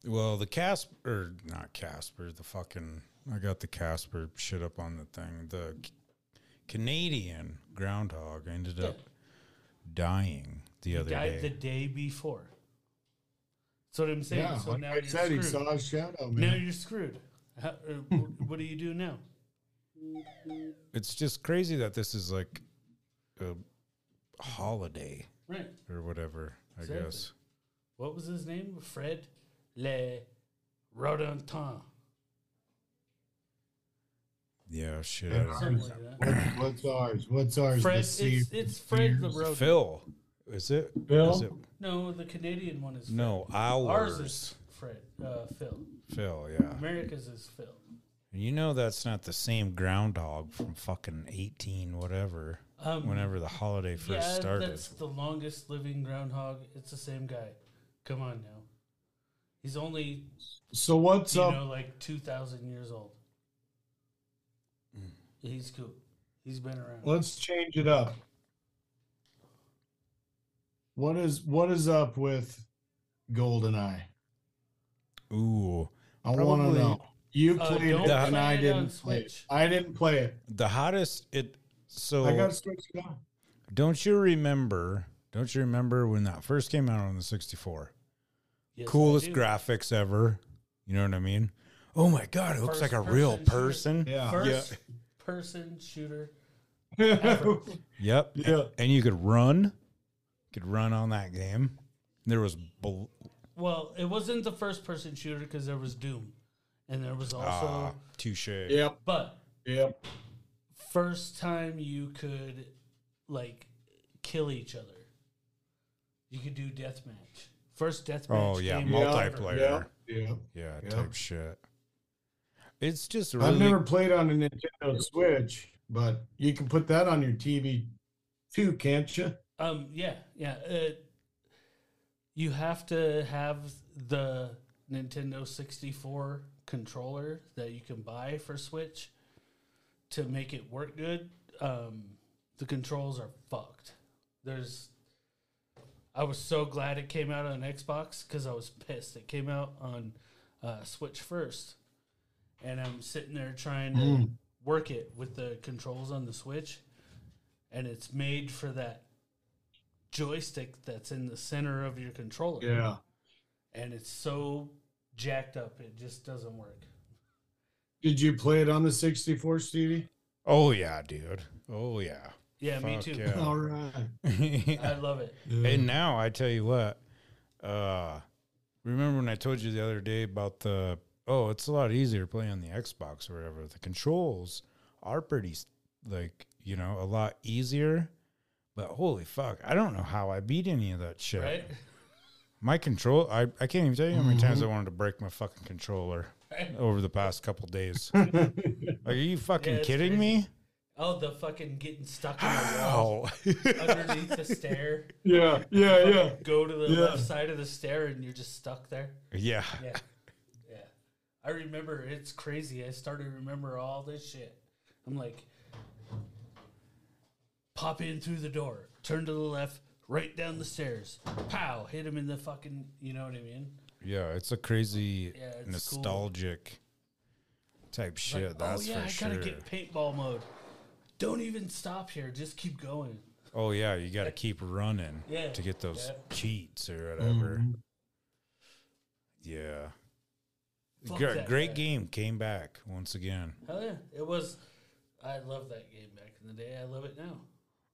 [SPEAKER 1] Well, the Casper, not Casper, the fucking, I got the Casper shit up on the thing. The C- Canadian groundhog ended up dying the
[SPEAKER 2] he
[SPEAKER 1] other
[SPEAKER 2] died
[SPEAKER 1] day.
[SPEAKER 2] the day before. That's what I'm saying.
[SPEAKER 3] Yeah,
[SPEAKER 2] so
[SPEAKER 3] like
[SPEAKER 2] now
[SPEAKER 3] I
[SPEAKER 2] you're
[SPEAKER 3] said, he
[SPEAKER 2] screwed.
[SPEAKER 3] saw his shadow,
[SPEAKER 2] Now you're screwed. How, uh, what do you do now?
[SPEAKER 1] It's just crazy that this is like a holiday
[SPEAKER 2] Right.
[SPEAKER 1] or whatever, I
[SPEAKER 2] Exactly.
[SPEAKER 1] guess.
[SPEAKER 2] What was his name? Fred Le Rodentin.
[SPEAKER 1] Yeah, shit.
[SPEAKER 3] Yeah.
[SPEAKER 1] I don't know.
[SPEAKER 2] like that.
[SPEAKER 3] What's ours? What's ours?
[SPEAKER 2] Fred,
[SPEAKER 3] The
[SPEAKER 2] it's,
[SPEAKER 3] sea-
[SPEAKER 2] it's Fred the
[SPEAKER 3] Fears.
[SPEAKER 2] Rodent.
[SPEAKER 1] Phil, is it?
[SPEAKER 3] Phil?
[SPEAKER 1] Is it?
[SPEAKER 2] No, the Canadian one is Fred.
[SPEAKER 1] No,
[SPEAKER 2] Ours
[SPEAKER 1] ours.
[SPEAKER 2] is Fred. Uh, Phil.
[SPEAKER 1] Phil, yeah.
[SPEAKER 2] America's is Phil.
[SPEAKER 1] And you know that's not the same groundhog from fucking 18 whatever,
[SPEAKER 2] Um,
[SPEAKER 1] whenever the holiday first
[SPEAKER 2] yeah,
[SPEAKER 1] started.
[SPEAKER 2] that's the longest living groundhog. It's the same guy. Come on now. He's only
[SPEAKER 3] So what's
[SPEAKER 2] you
[SPEAKER 3] up?
[SPEAKER 2] know like two thousand years old.
[SPEAKER 1] Mm.
[SPEAKER 2] He's cool. He's been around.
[SPEAKER 3] Let's change it up. What is what is up with Goldeneye?
[SPEAKER 1] Ooh,
[SPEAKER 3] I want to
[SPEAKER 1] Probably-
[SPEAKER 3] know. You
[SPEAKER 2] Uh,
[SPEAKER 3] played
[SPEAKER 2] don't
[SPEAKER 3] it and I didn't play it.
[SPEAKER 2] Switch.
[SPEAKER 3] I didn't play it.
[SPEAKER 1] the hottest it so
[SPEAKER 3] I got to switch it on.
[SPEAKER 1] don't you remember don't you remember when that first came out on the 64
[SPEAKER 2] Yes,
[SPEAKER 1] coolest graphics ever you know what i mean oh my god it looks like a real
[SPEAKER 2] person
[SPEAKER 1] person
[SPEAKER 3] Yeah.
[SPEAKER 2] First person shooter. (laughs)
[SPEAKER 1] yep
[SPEAKER 3] yeah.
[SPEAKER 1] and you could run You could run on that game there was bl-
[SPEAKER 2] Well, it wasn't the first person shooter because there was Doom, and there was also.
[SPEAKER 1] ah, touche
[SPEAKER 3] Yep.
[SPEAKER 2] but
[SPEAKER 3] Yep.
[SPEAKER 2] first time you could like kill each other. You could do deathmatch. First deathmatch.
[SPEAKER 1] Oh, yeah,
[SPEAKER 2] game.
[SPEAKER 1] Multiplayer.
[SPEAKER 3] Yeah. Yep.
[SPEAKER 1] yeah
[SPEAKER 3] Yep.
[SPEAKER 1] type shit it's just really
[SPEAKER 3] I've never played on a Nintendo Switch, but you can put that on your TV too, can't you?
[SPEAKER 2] Um, yeah, yeah. Uh, you have to have the Nintendo 64 controller that you can buy for Switch to make it work good. Um, the controls are fucked. There's. I was so glad it came out on Xbox because I was pissed. It came out on uh, Switch first, and I'm sitting there trying to
[SPEAKER 3] Mm.
[SPEAKER 2] work it with the controls on the Switch, and it's made for that joystick that's in the center of your controller.
[SPEAKER 3] Yeah.
[SPEAKER 2] And it's so jacked up, it just doesn't work.
[SPEAKER 3] Did you play it on the 64, Stevie?
[SPEAKER 1] Oh yeah, dude. Oh yeah.
[SPEAKER 2] Yeah, me too.
[SPEAKER 1] yeah. (laughs)
[SPEAKER 3] All right.
[SPEAKER 2] I love it.
[SPEAKER 1] And now I tell you what, uh, remember when I told you the other day about the oh, it's a lot easier to play on the Xbox or whatever. The controls are pretty like you know a lot easier, but holy fuck, I don't know how I beat any of that shit.
[SPEAKER 2] Right?
[SPEAKER 1] My control, I I can't even tell you how many times. I mm-hmm. wanted to break my fucking controller (laughs) over the past couple days. (laughs) like, are you fucking
[SPEAKER 2] Yeah, it's
[SPEAKER 1] kidding
[SPEAKER 2] crazy.
[SPEAKER 1] me?
[SPEAKER 2] Oh, the fucking getting stuck in the wall
[SPEAKER 1] How? (laughs)
[SPEAKER 2] underneath the stair.
[SPEAKER 3] yeah, yeah, yeah.
[SPEAKER 2] Go to the
[SPEAKER 3] Yeah.
[SPEAKER 2] left side of the stair and you're just stuck there.
[SPEAKER 1] yeah.
[SPEAKER 2] Yeah. Yeah. I remember it's crazy. I started to remember all this shit. I'm like, pop in through the door, turn to the left, right down the stairs, pow, hit him in the fucking, you know what I mean?
[SPEAKER 1] Yeah, it's a crazy
[SPEAKER 2] Yeah, it's cool.
[SPEAKER 1] nostalgic type
[SPEAKER 2] Like,
[SPEAKER 1] shit. That's
[SPEAKER 2] oh yeah,
[SPEAKER 1] for
[SPEAKER 2] I gotta
[SPEAKER 1] sure.
[SPEAKER 2] get paintball mode. Don't even stop here. Just keep going.
[SPEAKER 1] oh yeah, you got to keep running
[SPEAKER 2] Yeah,
[SPEAKER 1] to get those
[SPEAKER 2] yeah.
[SPEAKER 1] cheats or whatever.
[SPEAKER 3] Mhm.
[SPEAKER 1] Yeah,
[SPEAKER 2] Fuck that
[SPEAKER 1] great
[SPEAKER 2] guy.
[SPEAKER 1] game came back once again.
[SPEAKER 2] Hell yeah, it was. I love that game back in the day. I love it now.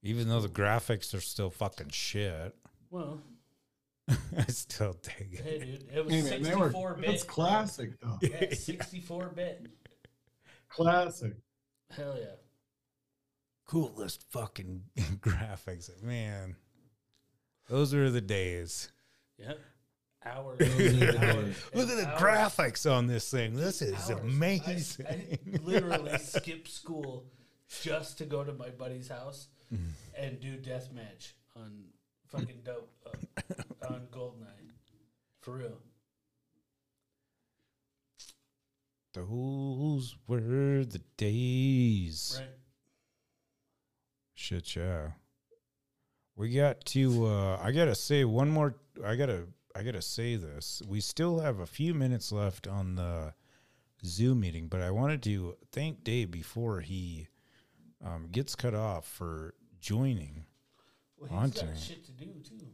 [SPEAKER 1] Even though the graphics are still fucking shit,
[SPEAKER 2] Well, (laughs)
[SPEAKER 1] I still dig it.
[SPEAKER 2] hey dude, it was
[SPEAKER 3] Hey, they were,
[SPEAKER 2] 64 bit.
[SPEAKER 3] that's classic, though.
[SPEAKER 2] Yeah, (laughs) 64 bit.
[SPEAKER 3] Classic.
[SPEAKER 2] Hell yeah.
[SPEAKER 1] Coolest fucking (laughs) graphics, man. Those were the days.
[SPEAKER 2] Yep. Hours.
[SPEAKER 3] Those are the
[SPEAKER 2] hours.
[SPEAKER 1] Look at the
[SPEAKER 2] hours,
[SPEAKER 1] graphics on this thing. This is
[SPEAKER 2] hours. I-
[SPEAKER 1] amazing.
[SPEAKER 2] I, literally skipped school just to go to my buddy's house and do deathmatch on fucking dope uh, on Goldeneye. For real.
[SPEAKER 1] Those were the days.
[SPEAKER 2] Right?
[SPEAKER 1] Shit, yeah. We got to. uh I gotta say one more. I gotta. I gotta say this. We still have a few minutes left on the Zoom meeting, but I wanted to thank Dave before he um, gets cut off for joining.
[SPEAKER 2] Well, he's
[SPEAKER 1] Haunting.
[SPEAKER 2] got shit to do too.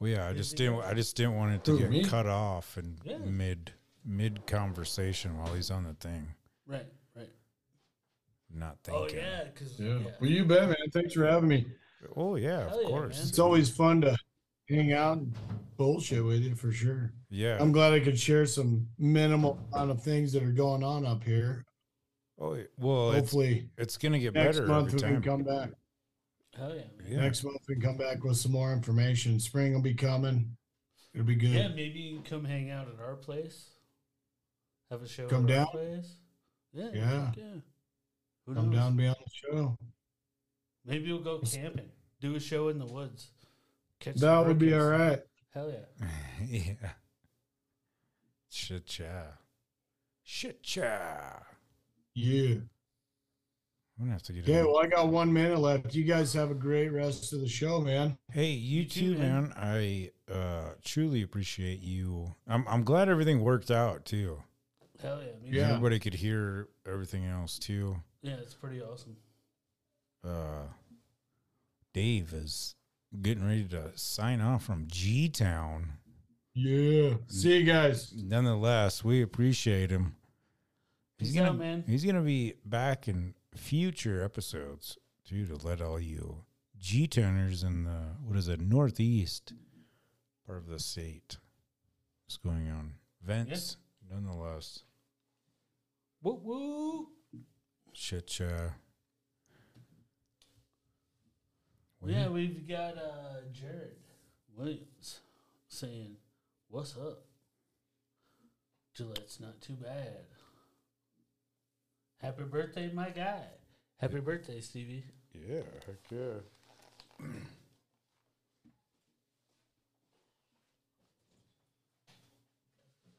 [SPEAKER 1] Well, yeah, I
[SPEAKER 2] Busy
[SPEAKER 1] just didn't. I just didn't want it to
[SPEAKER 3] Who,
[SPEAKER 1] get
[SPEAKER 3] me?
[SPEAKER 1] cut off in
[SPEAKER 2] Yeah.
[SPEAKER 1] mid mid conversation while he's on the thing.
[SPEAKER 2] Right, right.
[SPEAKER 1] Not
[SPEAKER 2] oh,
[SPEAKER 1] thinking. Oh thinking.
[SPEAKER 2] yeah, because
[SPEAKER 3] Yeah. Well, you bet, man. Thanks for having me.
[SPEAKER 1] Oh yeah,
[SPEAKER 2] Hell
[SPEAKER 1] of
[SPEAKER 2] yeah,
[SPEAKER 1] course.
[SPEAKER 2] man.
[SPEAKER 3] It's always fun to hang out and bullshit with you for sure.
[SPEAKER 1] yeah.
[SPEAKER 3] I'm glad I could share some minimal amount of things that are going on up here.
[SPEAKER 1] Oh yeah. well,
[SPEAKER 3] Hopefully,
[SPEAKER 1] it's gonna get
[SPEAKER 3] next
[SPEAKER 1] better
[SPEAKER 3] month
[SPEAKER 1] every
[SPEAKER 3] we can
[SPEAKER 1] time.
[SPEAKER 3] come back.
[SPEAKER 2] hell yeah.
[SPEAKER 1] Yeah.
[SPEAKER 3] Next month we can come back with some more information. Spring will be coming. It'll be good.
[SPEAKER 2] Yeah, maybe you can come hang out at our place. Have a show.
[SPEAKER 3] Come
[SPEAKER 2] at
[SPEAKER 3] down?
[SPEAKER 2] Our place. Yeah.
[SPEAKER 3] Yeah.
[SPEAKER 2] yeah. Who
[SPEAKER 3] Come
[SPEAKER 2] knows?
[SPEAKER 3] down, be on the show.
[SPEAKER 2] Maybe we'll go camping. Do a show in the woods. Catch
[SPEAKER 3] That would be all right.
[SPEAKER 2] Hell yeah. (laughs)
[SPEAKER 1] yeah. Shit, cha. Shit, cha.
[SPEAKER 3] Yeah.
[SPEAKER 1] I'm gonna have to get.
[SPEAKER 3] Okay,
[SPEAKER 1] in-
[SPEAKER 3] well, I got one minute left. You guys have a great rest of the show, man.
[SPEAKER 1] Hey, you,
[SPEAKER 2] You
[SPEAKER 1] too,
[SPEAKER 2] too,
[SPEAKER 1] man.
[SPEAKER 2] man.
[SPEAKER 1] I uh truly appreciate you. I'm I'm glad everything worked out too.
[SPEAKER 2] Hell yeah.
[SPEAKER 3] Yeah.
[SPEAKER 2] too.
[SPEAKER 1] Everybody could hear everything else too.
[SPEAKER 2] Yeah, it's pretty awesome.
[SPEAKER 1] Uh Dave is getting ready to sign off from G Town.
[SPEAKER 3] Yeah. See you guys.
[SPEAKER 1] Nonetheless, we appreciate him.
[SPEAKER 2] Peace
[SPEAKER 1] gonna,
[SPEAKER 2] out, man.
[SPEAKER 1] He's gonna be back in future episodes too to let all you G Towners in the what is it northeast part of the state what's going on. Events, nonetheless.
[SPEAKER 2] Woo woo.
[SPEAKER 1] Shit, uh,
[SPEAKER 2] Yeah, we've got uh, Jared Williams saying, "What's up? Gillette's not too bad. Happy birthday, my guy. Happy birthday, Stevie.
[SPEAKER 1] Yeah, heck yeah.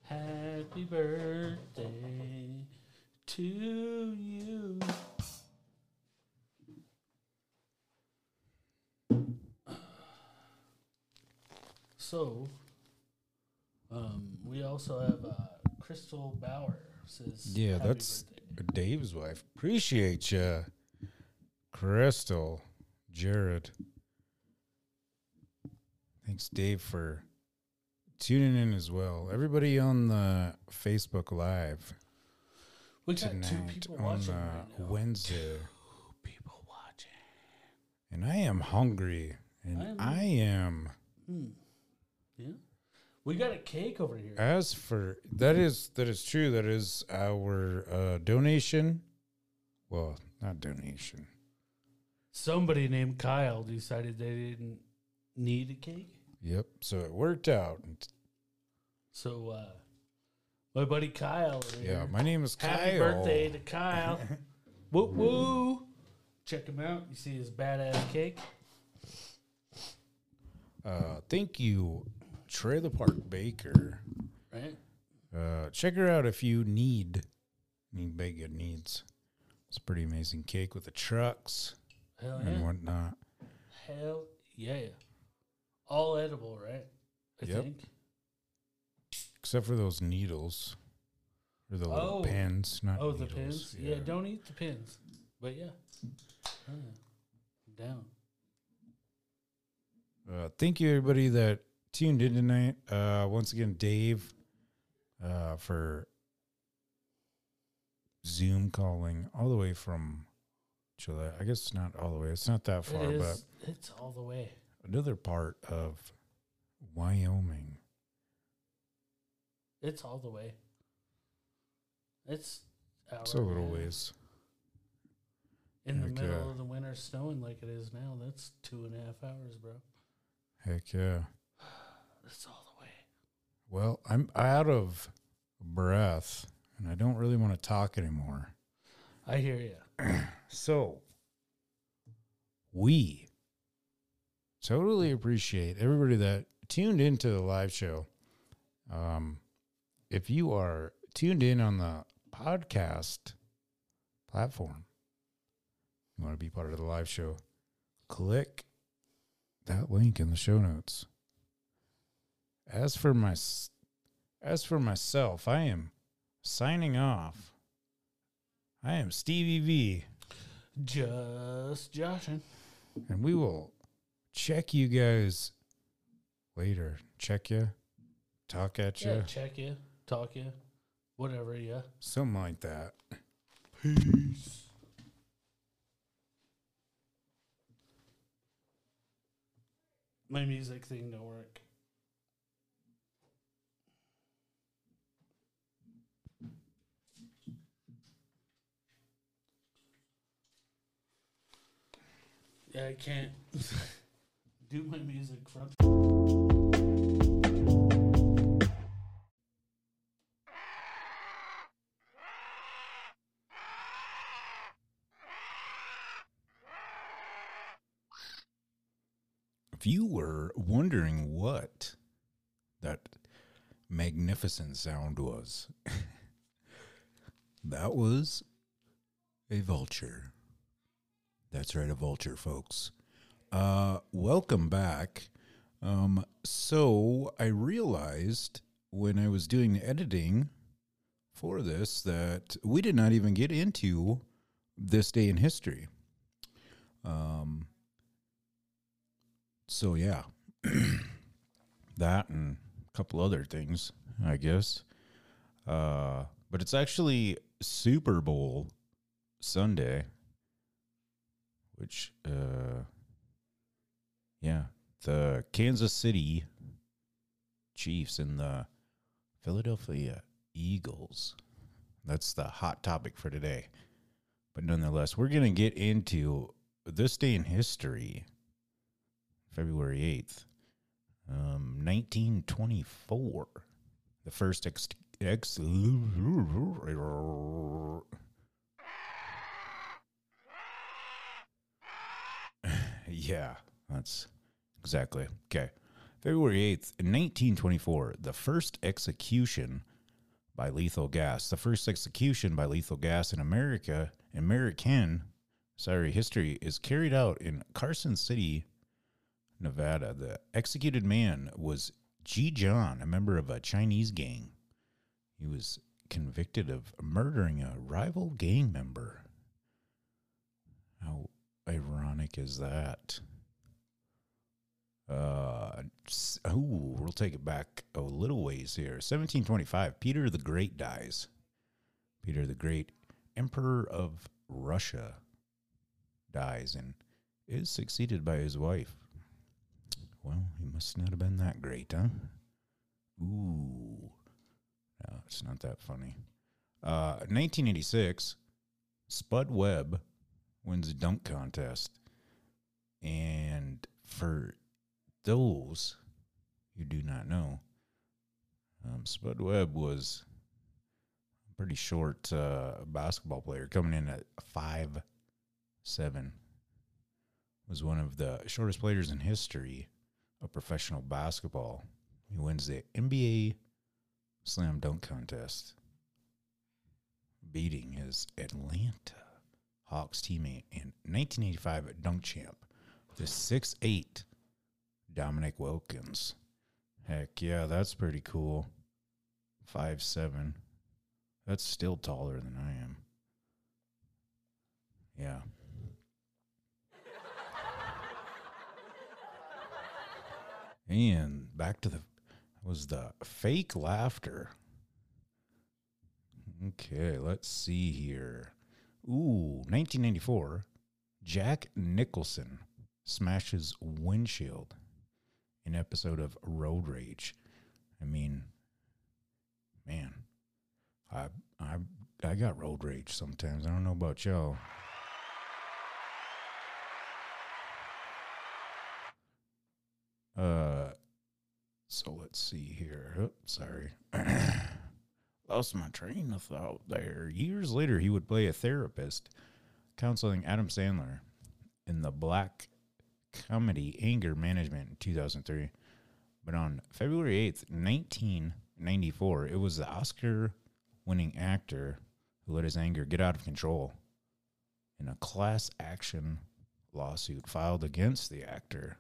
[SPEAKER 2] Happy birthday to you. So, um, we also have uh, Crystal Bauer says,
[SPEAKER 1] Yeah,
[SPEAKER 2] "Happy
[SPEAKER 1] that's
[SPEAKER 2] birthday."
[SPEAKER 1] Dave's wife. Appreciate you, Crystal, Jared. Thanks, Dave, for tuning in as well. Everybody on the Facebook Live
[SPEAKER 2] we got two
[SPEAKER 1] tonight
[SPEAKER 2] people
[SPEAKER 1] on
[SPEAKER 2] watching right now.
[SPEAKER 1] Wednesday,
[SPEAKER 2] Two people watching.
[SPEAKER 1] and I am hungry, and
[SPEAKER 2] I'm-
[SPEAKER 1] I am.
[SPEAKER 2] Hmm. Yeah, we got a cake over here.
[SPEAKER 1] As for that is that is true. That is our uh, donation. Well, not donation.
[SPEAKER 2] Somebody named Kyle decided they didn't need a cake.
[SPEAKER 1] Yep. So it worked out.
[SPEAKER 2] So uh my buddy Kyle
[SPEAKER 1] Yeah, my name is Kyle.
[SPEAKER 2] Happy birthday to Kyle. (laughs) woo woo. Check him out. You see his badass cake?
[SPEAKER 1] Uh, thank you, Trailer Park Baker.
[SPEAKER 2] Right?
[SPEAKER 1] Uh, check her out if you need need bacon needs. It's a pretty amazing cake with the trucks
[SPEAKER 2] Hell
[SPEAKER 1] and
[SPEAKER 2] yeah.
[SPEAKER 1] whatnot.
[SPEAKER 2] Hell yeah. All edible, right? I
[SPEAKER 1] Yep.
[SPEAKER 2] think.
[SPEAKER 1] Except for those needles. Or the little
[SPEAKER 2] Oh.
[SPEAKER 1] pins, not
[SPEAKER 2] Oh, the pins? Yeah. don't eat the pins. But yeah. Down.
[SPEAKER 1] Uh, thank you, everybody that tuned in tonight. Uh, once again, Dave, uh, for Zoom calling all the way from Chile. I guess not all the way. It's not that far,
[SPEAKER 2] it
[SPEAKER 1] but
[SPEAKER 2] it's all the way.
[SPEAKER 1] another part of Wyoming.
[SPEAKER 2] It's all the way. It's
[SPEAKER 1] It's a little ways.
[SPEAKER 2] In the middle
[SPEAKER 1] yeah.
[SPEAKER 2] of the winter, snowing like it is now. That's two and a half hours, bro.
[SPEAKER 1] Heck yeah.
[SPEAKER 2] That's all the way.
[SPEAKER 1] Well, I'm out of breath and I don't really want to talk anymore.
[SPEAKER 2] I hear you. (clears throat)
[SPEAKER 1] So, we totally appreciate everybody that tuned into the live show. Um, if you are tuned in on the podcast platform, you want to be part of the live show, click that link in the show notes. As for my as for myself, I am signing off. I am Stevie V.
[SPEAKER 2] Just joshing.
[SPEAKER 1] and we will check you guys later. Check you, talk at you,
[SPEAKER 2] Yeah, check you, talk you, whatever. Yeah.
[SPEAKER 1] something like that.
[SPEAKER 2] Peace. My music thing don't work. Yeah, I can't (laughs) do my music from.
[SPEAKER 1] If you were wondering what that magnificent sound was, (laughs) that was a vulture. That's right, a vulture, folks. Uh, welcome back. Um, so I realized when I was doing the editing for this that we did not even get into this day in history. Um, so yeah, (clears throat) that and a couple other things, I guess. Uh, but it's actually Super Bowl Sunday, which, uh, yeah, the Kansas City Chiefs and the Philadelphia Eagles. That's the hot topic for today. But nonetheless, we're going to get into this day in history, February 8th, um, 1924. The first ex. ex Yeah, that's exactly. Okay. February 8th, in 1924, the first execution by lethal gas. The first execution by lethal gas in America, American, sorry, history is carried out in Carson City, Nevada. The executed man was Gee Jon, a member of a Chinese gang. He was convicted of murdering a rival gang member. How ironic is that? Uh, oh, we'll take it back a little ways here. 1725, Peter the Great dies. Peter the Great, Emperor of Russia, dies and is succeeded by his wife. Well, he must not have been that great, huh? Ooh. No, it's not that funny. Uh, 1986, Spud Webb wins a dunk contest. And for those who do not know, um, Spud Webb was a pretty short uh, basketball player coming in at five seven. Was one of the shortest players in history of professional basketball. He wins the NBA slam dunk contest, beating his Atlanta Hawks teammate and 1985 dunk champ, the 6'8 Dominique Wilkins. Heck yeah, that's pretty cool. Five seven. That's still taller than I am. Yeah. And back to the was the fake laughter. Okay, let's see here. Ooh, 1994. Jack Nicholson smashes windshield in episode of Road Rage. I mean, man, I I I got road rage sometimes. I don't know about y'all. Uh, so let's see here. Oh, sorry. (clears throat) Lost my train of thought there. Years later, he would play a therapist counseling Adam Sandler in the black comedy Anger Management in 2003. But on February 8th, 1994, it was the Oscar winning actor who let his anger get out of control in a class action lawsuit filed against the actor.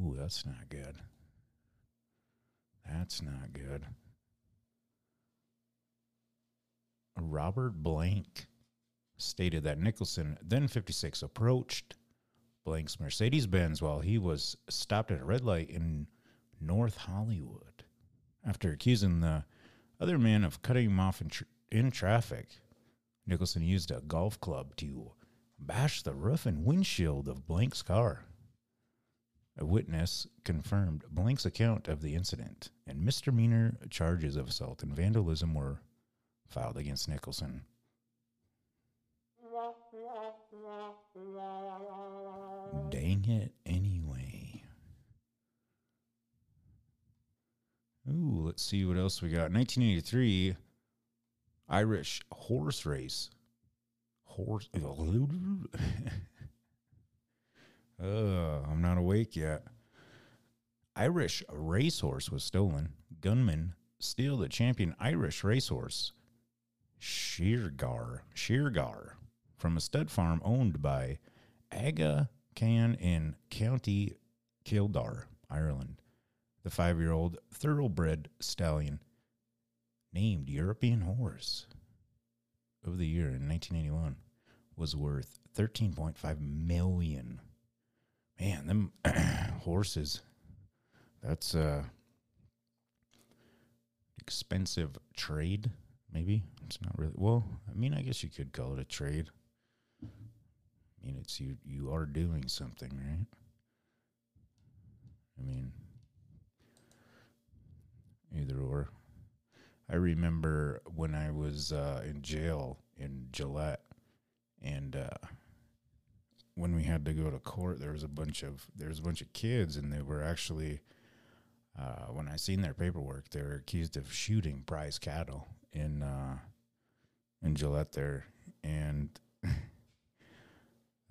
[SPEAKER 1] Ooh, that's not good. That's not good. Robert Blank stated that Nicholson, then 56, approached Blank's Mercedes Benz while he was stopped at a red light in North Hollywood after accusing the other man of cutting him off in, in traffic. Nicholson used a golf club to bash the roof and windshield of Blank's car. A witness confirmed Blank's account of the incident, and misdemeanor charges of assault and vandalism were filed against Nicholson. Dang it, anyway. Ooh, let's see what else we got. 1983, Irish horse race. Horse. (laughs) Uh, I'm not awake yet. Irish racehorse was stolen. Gunmen steal the champion Irish racehorse, Shergar, Shergar, from a stud farm owned by Aga Khan in County Kildare, Ireland. The five year old thoroughbred stallion, named European Horse of the Year in 1981, was worth 13.5 million man, them (clears throat) horses, that's uh expensive trade, maybe. It's not really well, I mean, I guess you could call it a trade. I mean it's you you are doing something, right? I mean either or. I remember when I was uh, in jail in Gillette and uh when we had to go to court, there was a bunch of there was a bunch of kids, and they were actually uh, when I seen their paperwork, they were accused of shooting prize cattle in uh, in Gillette there, and (laughs)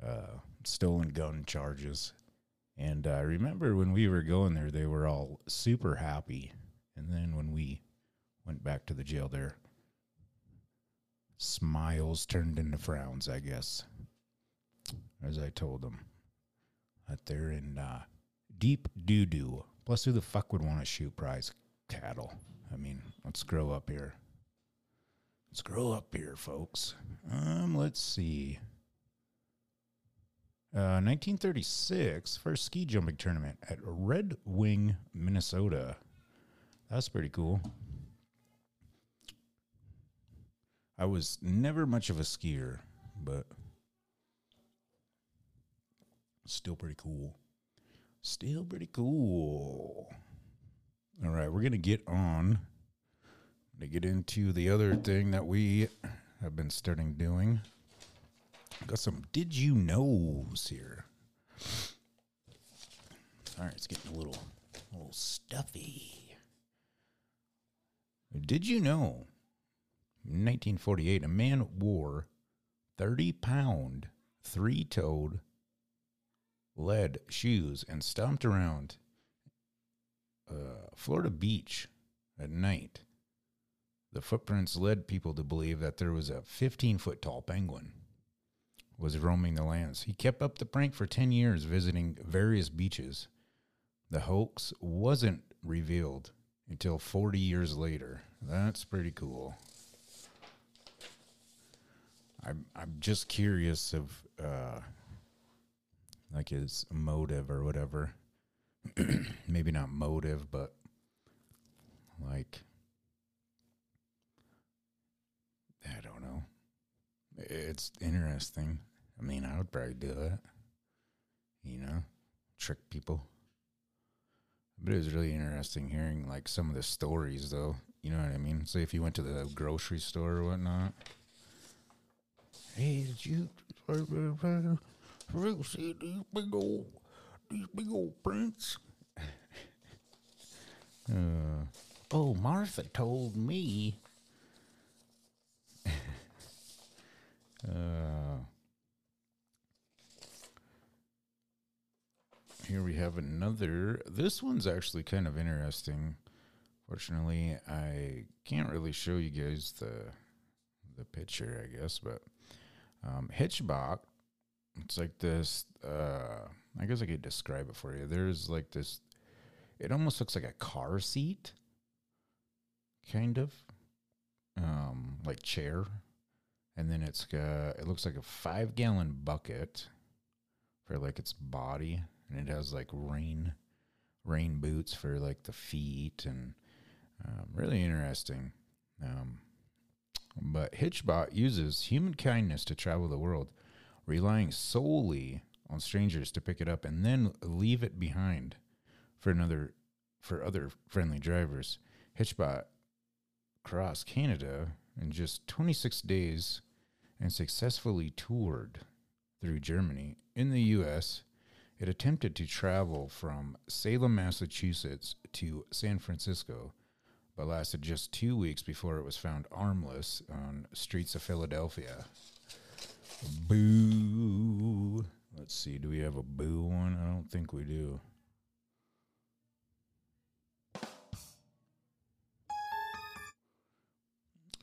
[SPEAKER 1] uh, stolen gun charges. And I remember when we were going there, they were all super happy. And then when we went back to the jail there, smiles turned into frowns, I guess, as I told them that they're in uh, deep doo doo. Plus, who the fuck would want to shoot prize cattle? I mean, let's grow up here. Grow up here, folks. Um, let's see. Uh, 1936, first ski jumping tournament at Red Wing, Minnesota. That's pretty cool. I was never much of a skier, but still pretty cool. Still pretty cool. All right, we're going to get on to get into the other thing that we have been starting doing. Got some did you knows here. All right, it's getting a little, a little stuffy. Did you know? In 1948, a man wore 30 pound, three toed lead shoes and stomped around uh, Florida beach at night. The footprints led people to believe that there was a 15 foot tall penguin was roaming the lands. He kept up the prank for 10 years, visiting various beaches. The hoax wasn't revealed until 40 years later. That's pretty cool. I'm I'm just curious of uh like his motive or whatever. (clears throat) Maybe not motive, but like I don't know. It's interesting. I mean, I would probably do it. You know, trick people. But it was really interesting hearing like some of the stories, though. You know what I mean? Say if you went to the grocery store or whatnot. Hey, did you see these big old these big old prints? (laughs) uh, oh, Martha told me. Uh, here we have another. This one's actually kind of interesting. Fortunately, I can't really show you guys the the picture, I guess, but um, Hitchbot. It's like this. Uh, I guess I could describe it for you. There's like this. It almost looks like a car seat, kind of, um, like chair, and then it's got. It looks like a five gallon bucket for like its body, and it has like rain, rain boots for like the feet, and um, really interesting. Um, but Hitchbot uses human kindness to travel the world, relying solely on strangers to pick it up and then leave it behind for another for other friendly drivers. Hitchbot crossed Canada in just 26 days and successfully toured through Germany. In the US, it attempted to travel from Salem, Massachusetts to San Francisco but lasted just two weeks before it was found armless on streets of Philadelphia. Boo. Let's see. Do we have a boo one? I don't think we do.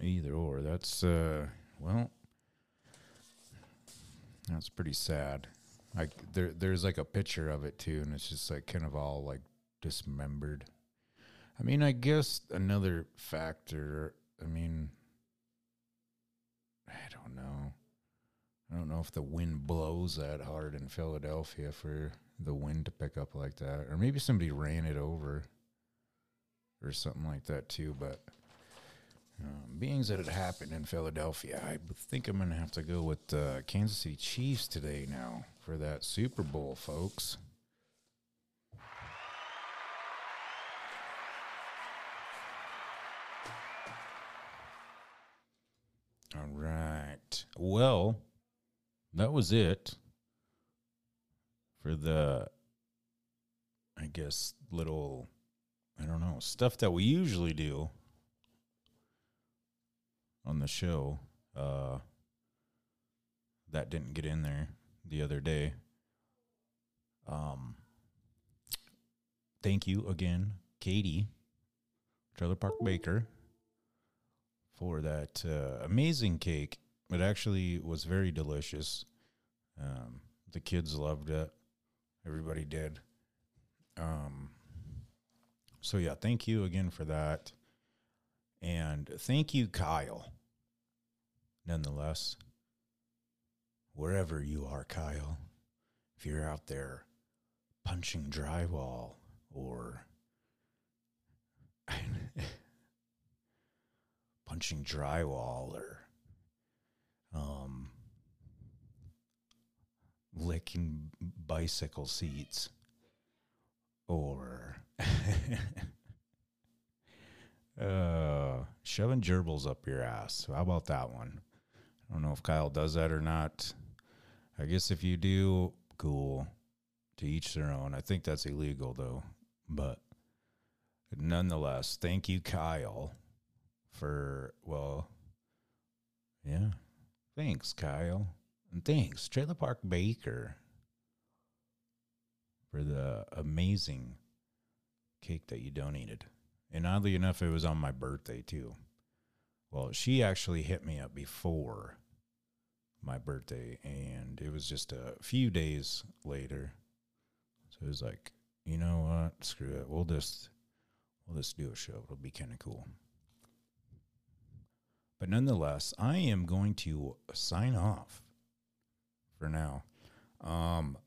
[SPEAKER 1] Either or. That's uh well that's pretty sad. Like there there's like a picture of it too, and it's just like kind of all like dismembered. I mean, I guess another factor, I mean, I don't know. I don't know if the wind blows that hard in Philadelphia for the wind to pick up like that. Or maybe somebody ran it over or something like that too. But um, being that it happened in Philadelphia, I think I'm going to have to go with the uh, Kansas City Chiefs today now for that Super Bowl, folks. All right. Well, that was it for the, I guess, little, I don't know, stuff that we usually do on the show uh, that didn't get in there the other day. Um, thank you again, Katie Trailer Park Baker, for that uh, amazing cake. It actually was very delicious. Um, the kids loved it. Everybody did. Um, so yeah, thank you again for that. And thank you, Kyle. Nonetheless, wherever you are, Kyle, if you're out there punching drywall or (laughs) punching drywall or um licking bicycle seats or (laughs) uh shoving gerbils up your ass. How about that one? I don't know if Kyle does that or not. I guess if you do, cool. To each their own. I think that's illegal though. But nonetheless, thank you, Kyle, for well, yeah. Thanks, Kyle. And thanks, Trailer Park Baker, for the amazing cake that you donated. And oddly enough, it was on my birthday too. Well, she actually hit me up before my birthday, and it was just a few days later. So it was like, you know what? Screw it. We'll just we'll just do a show. It'll be kind of cool. But nonetheless, I am going to sign off for now. Um,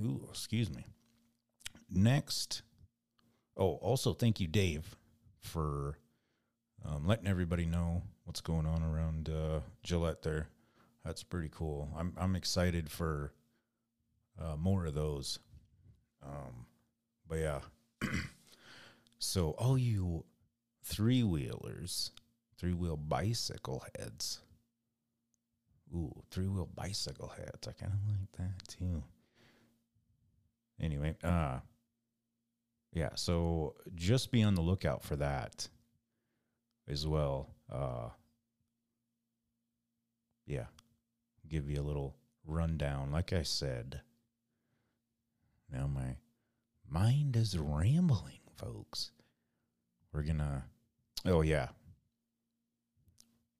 [SPEAKER 1] ooh, excuse me. Next, oh, also thank you, Dave, for um, letting everybody know what's going on around uh, Gillette. There, that's pretty cool. I'm I'm excited for uh, more of those. Um, but yeah, (clears throat) so all you three wheelers, three wheel bicycle heads. Ooh, three wheel bicycle heads. I kind of like that too. Anyway, uh, yeah. So just be on the lookout for that as well. Uh, yeah, give you a little rundown. Like I said, now my mind is rambling, folks. We're gonna. Oh yeah.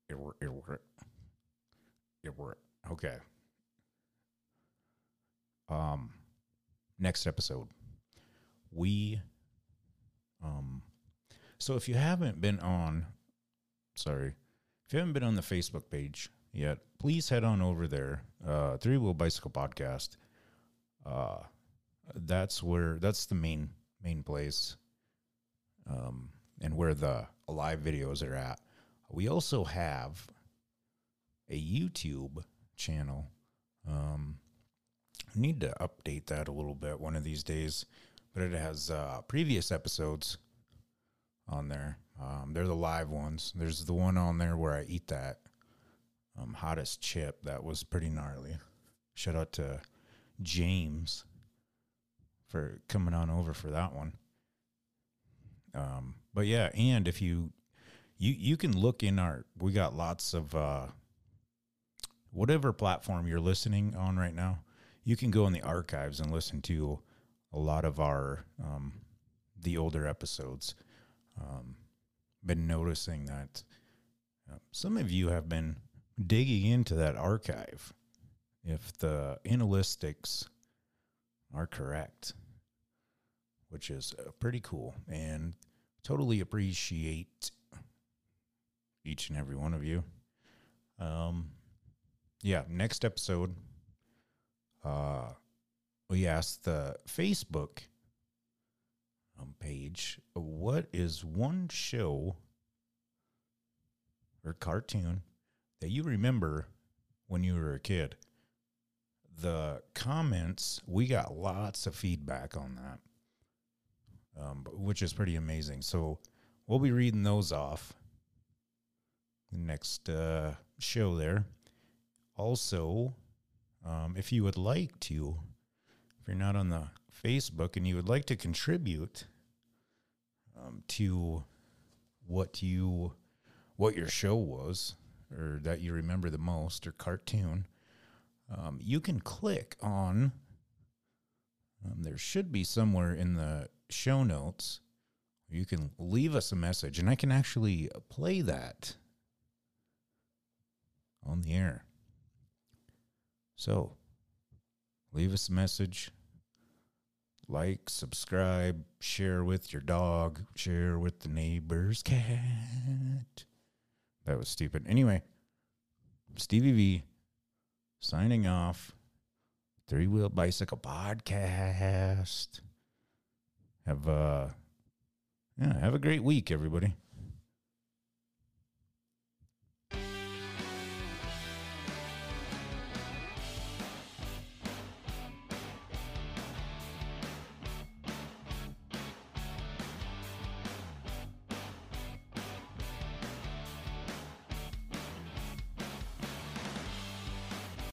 [SPEAKER 1] It were it were it okay. Um, next episode, we um. So if you haven't been on, sorry, if you haven't been on the Facebook page yet, please head on over there. Uh, Three Wheel Bicycle Podcast. Uh, that's where that's the main main place um, and where the live videos are at we also have a youtube channel um, need to update that a little bit one of these days but it has uh, previous episodes on there. Um, they're the live ones. There's the one on there where i eat that um, hottest chip that was pretty gnarly. Shout out to james for coming on over for that one. Um, but yeah, and if you you you can look in our we got lots of uh, whatever platform you're listening on right now, you can go in the archives and listen to a lot of our um, the older episodes. Um, been noticing that uh, some of you have been digging into that archive. If the analytics are correct, which is uh, pretty cool and totally appreciate each and every one of you. Um, yeah, next episode, uh, we asked the Facebook um, page, what is one show or cartoon that you remember when you were a kid? The comments, we got lots of feedback on that um, which is pretty amazing. So we'll be reading those off the next uh, show there. Also, um, if you would like to, if you're not on the Facebook and you would like to contribute um, to what you what your show was or that you remember the most or cartoon, um, you can click on um, there should be somewhere in the show notes you can leave us a message and I can actually play that on the air. So, leave us a message. Like, subscribe, share with your dog, share with the neighbor's cat. That was stupid. Anyway, Stevie V signing off. Three Wheel Bicycle Podcast. Have uh yeah, have a great week, everybody.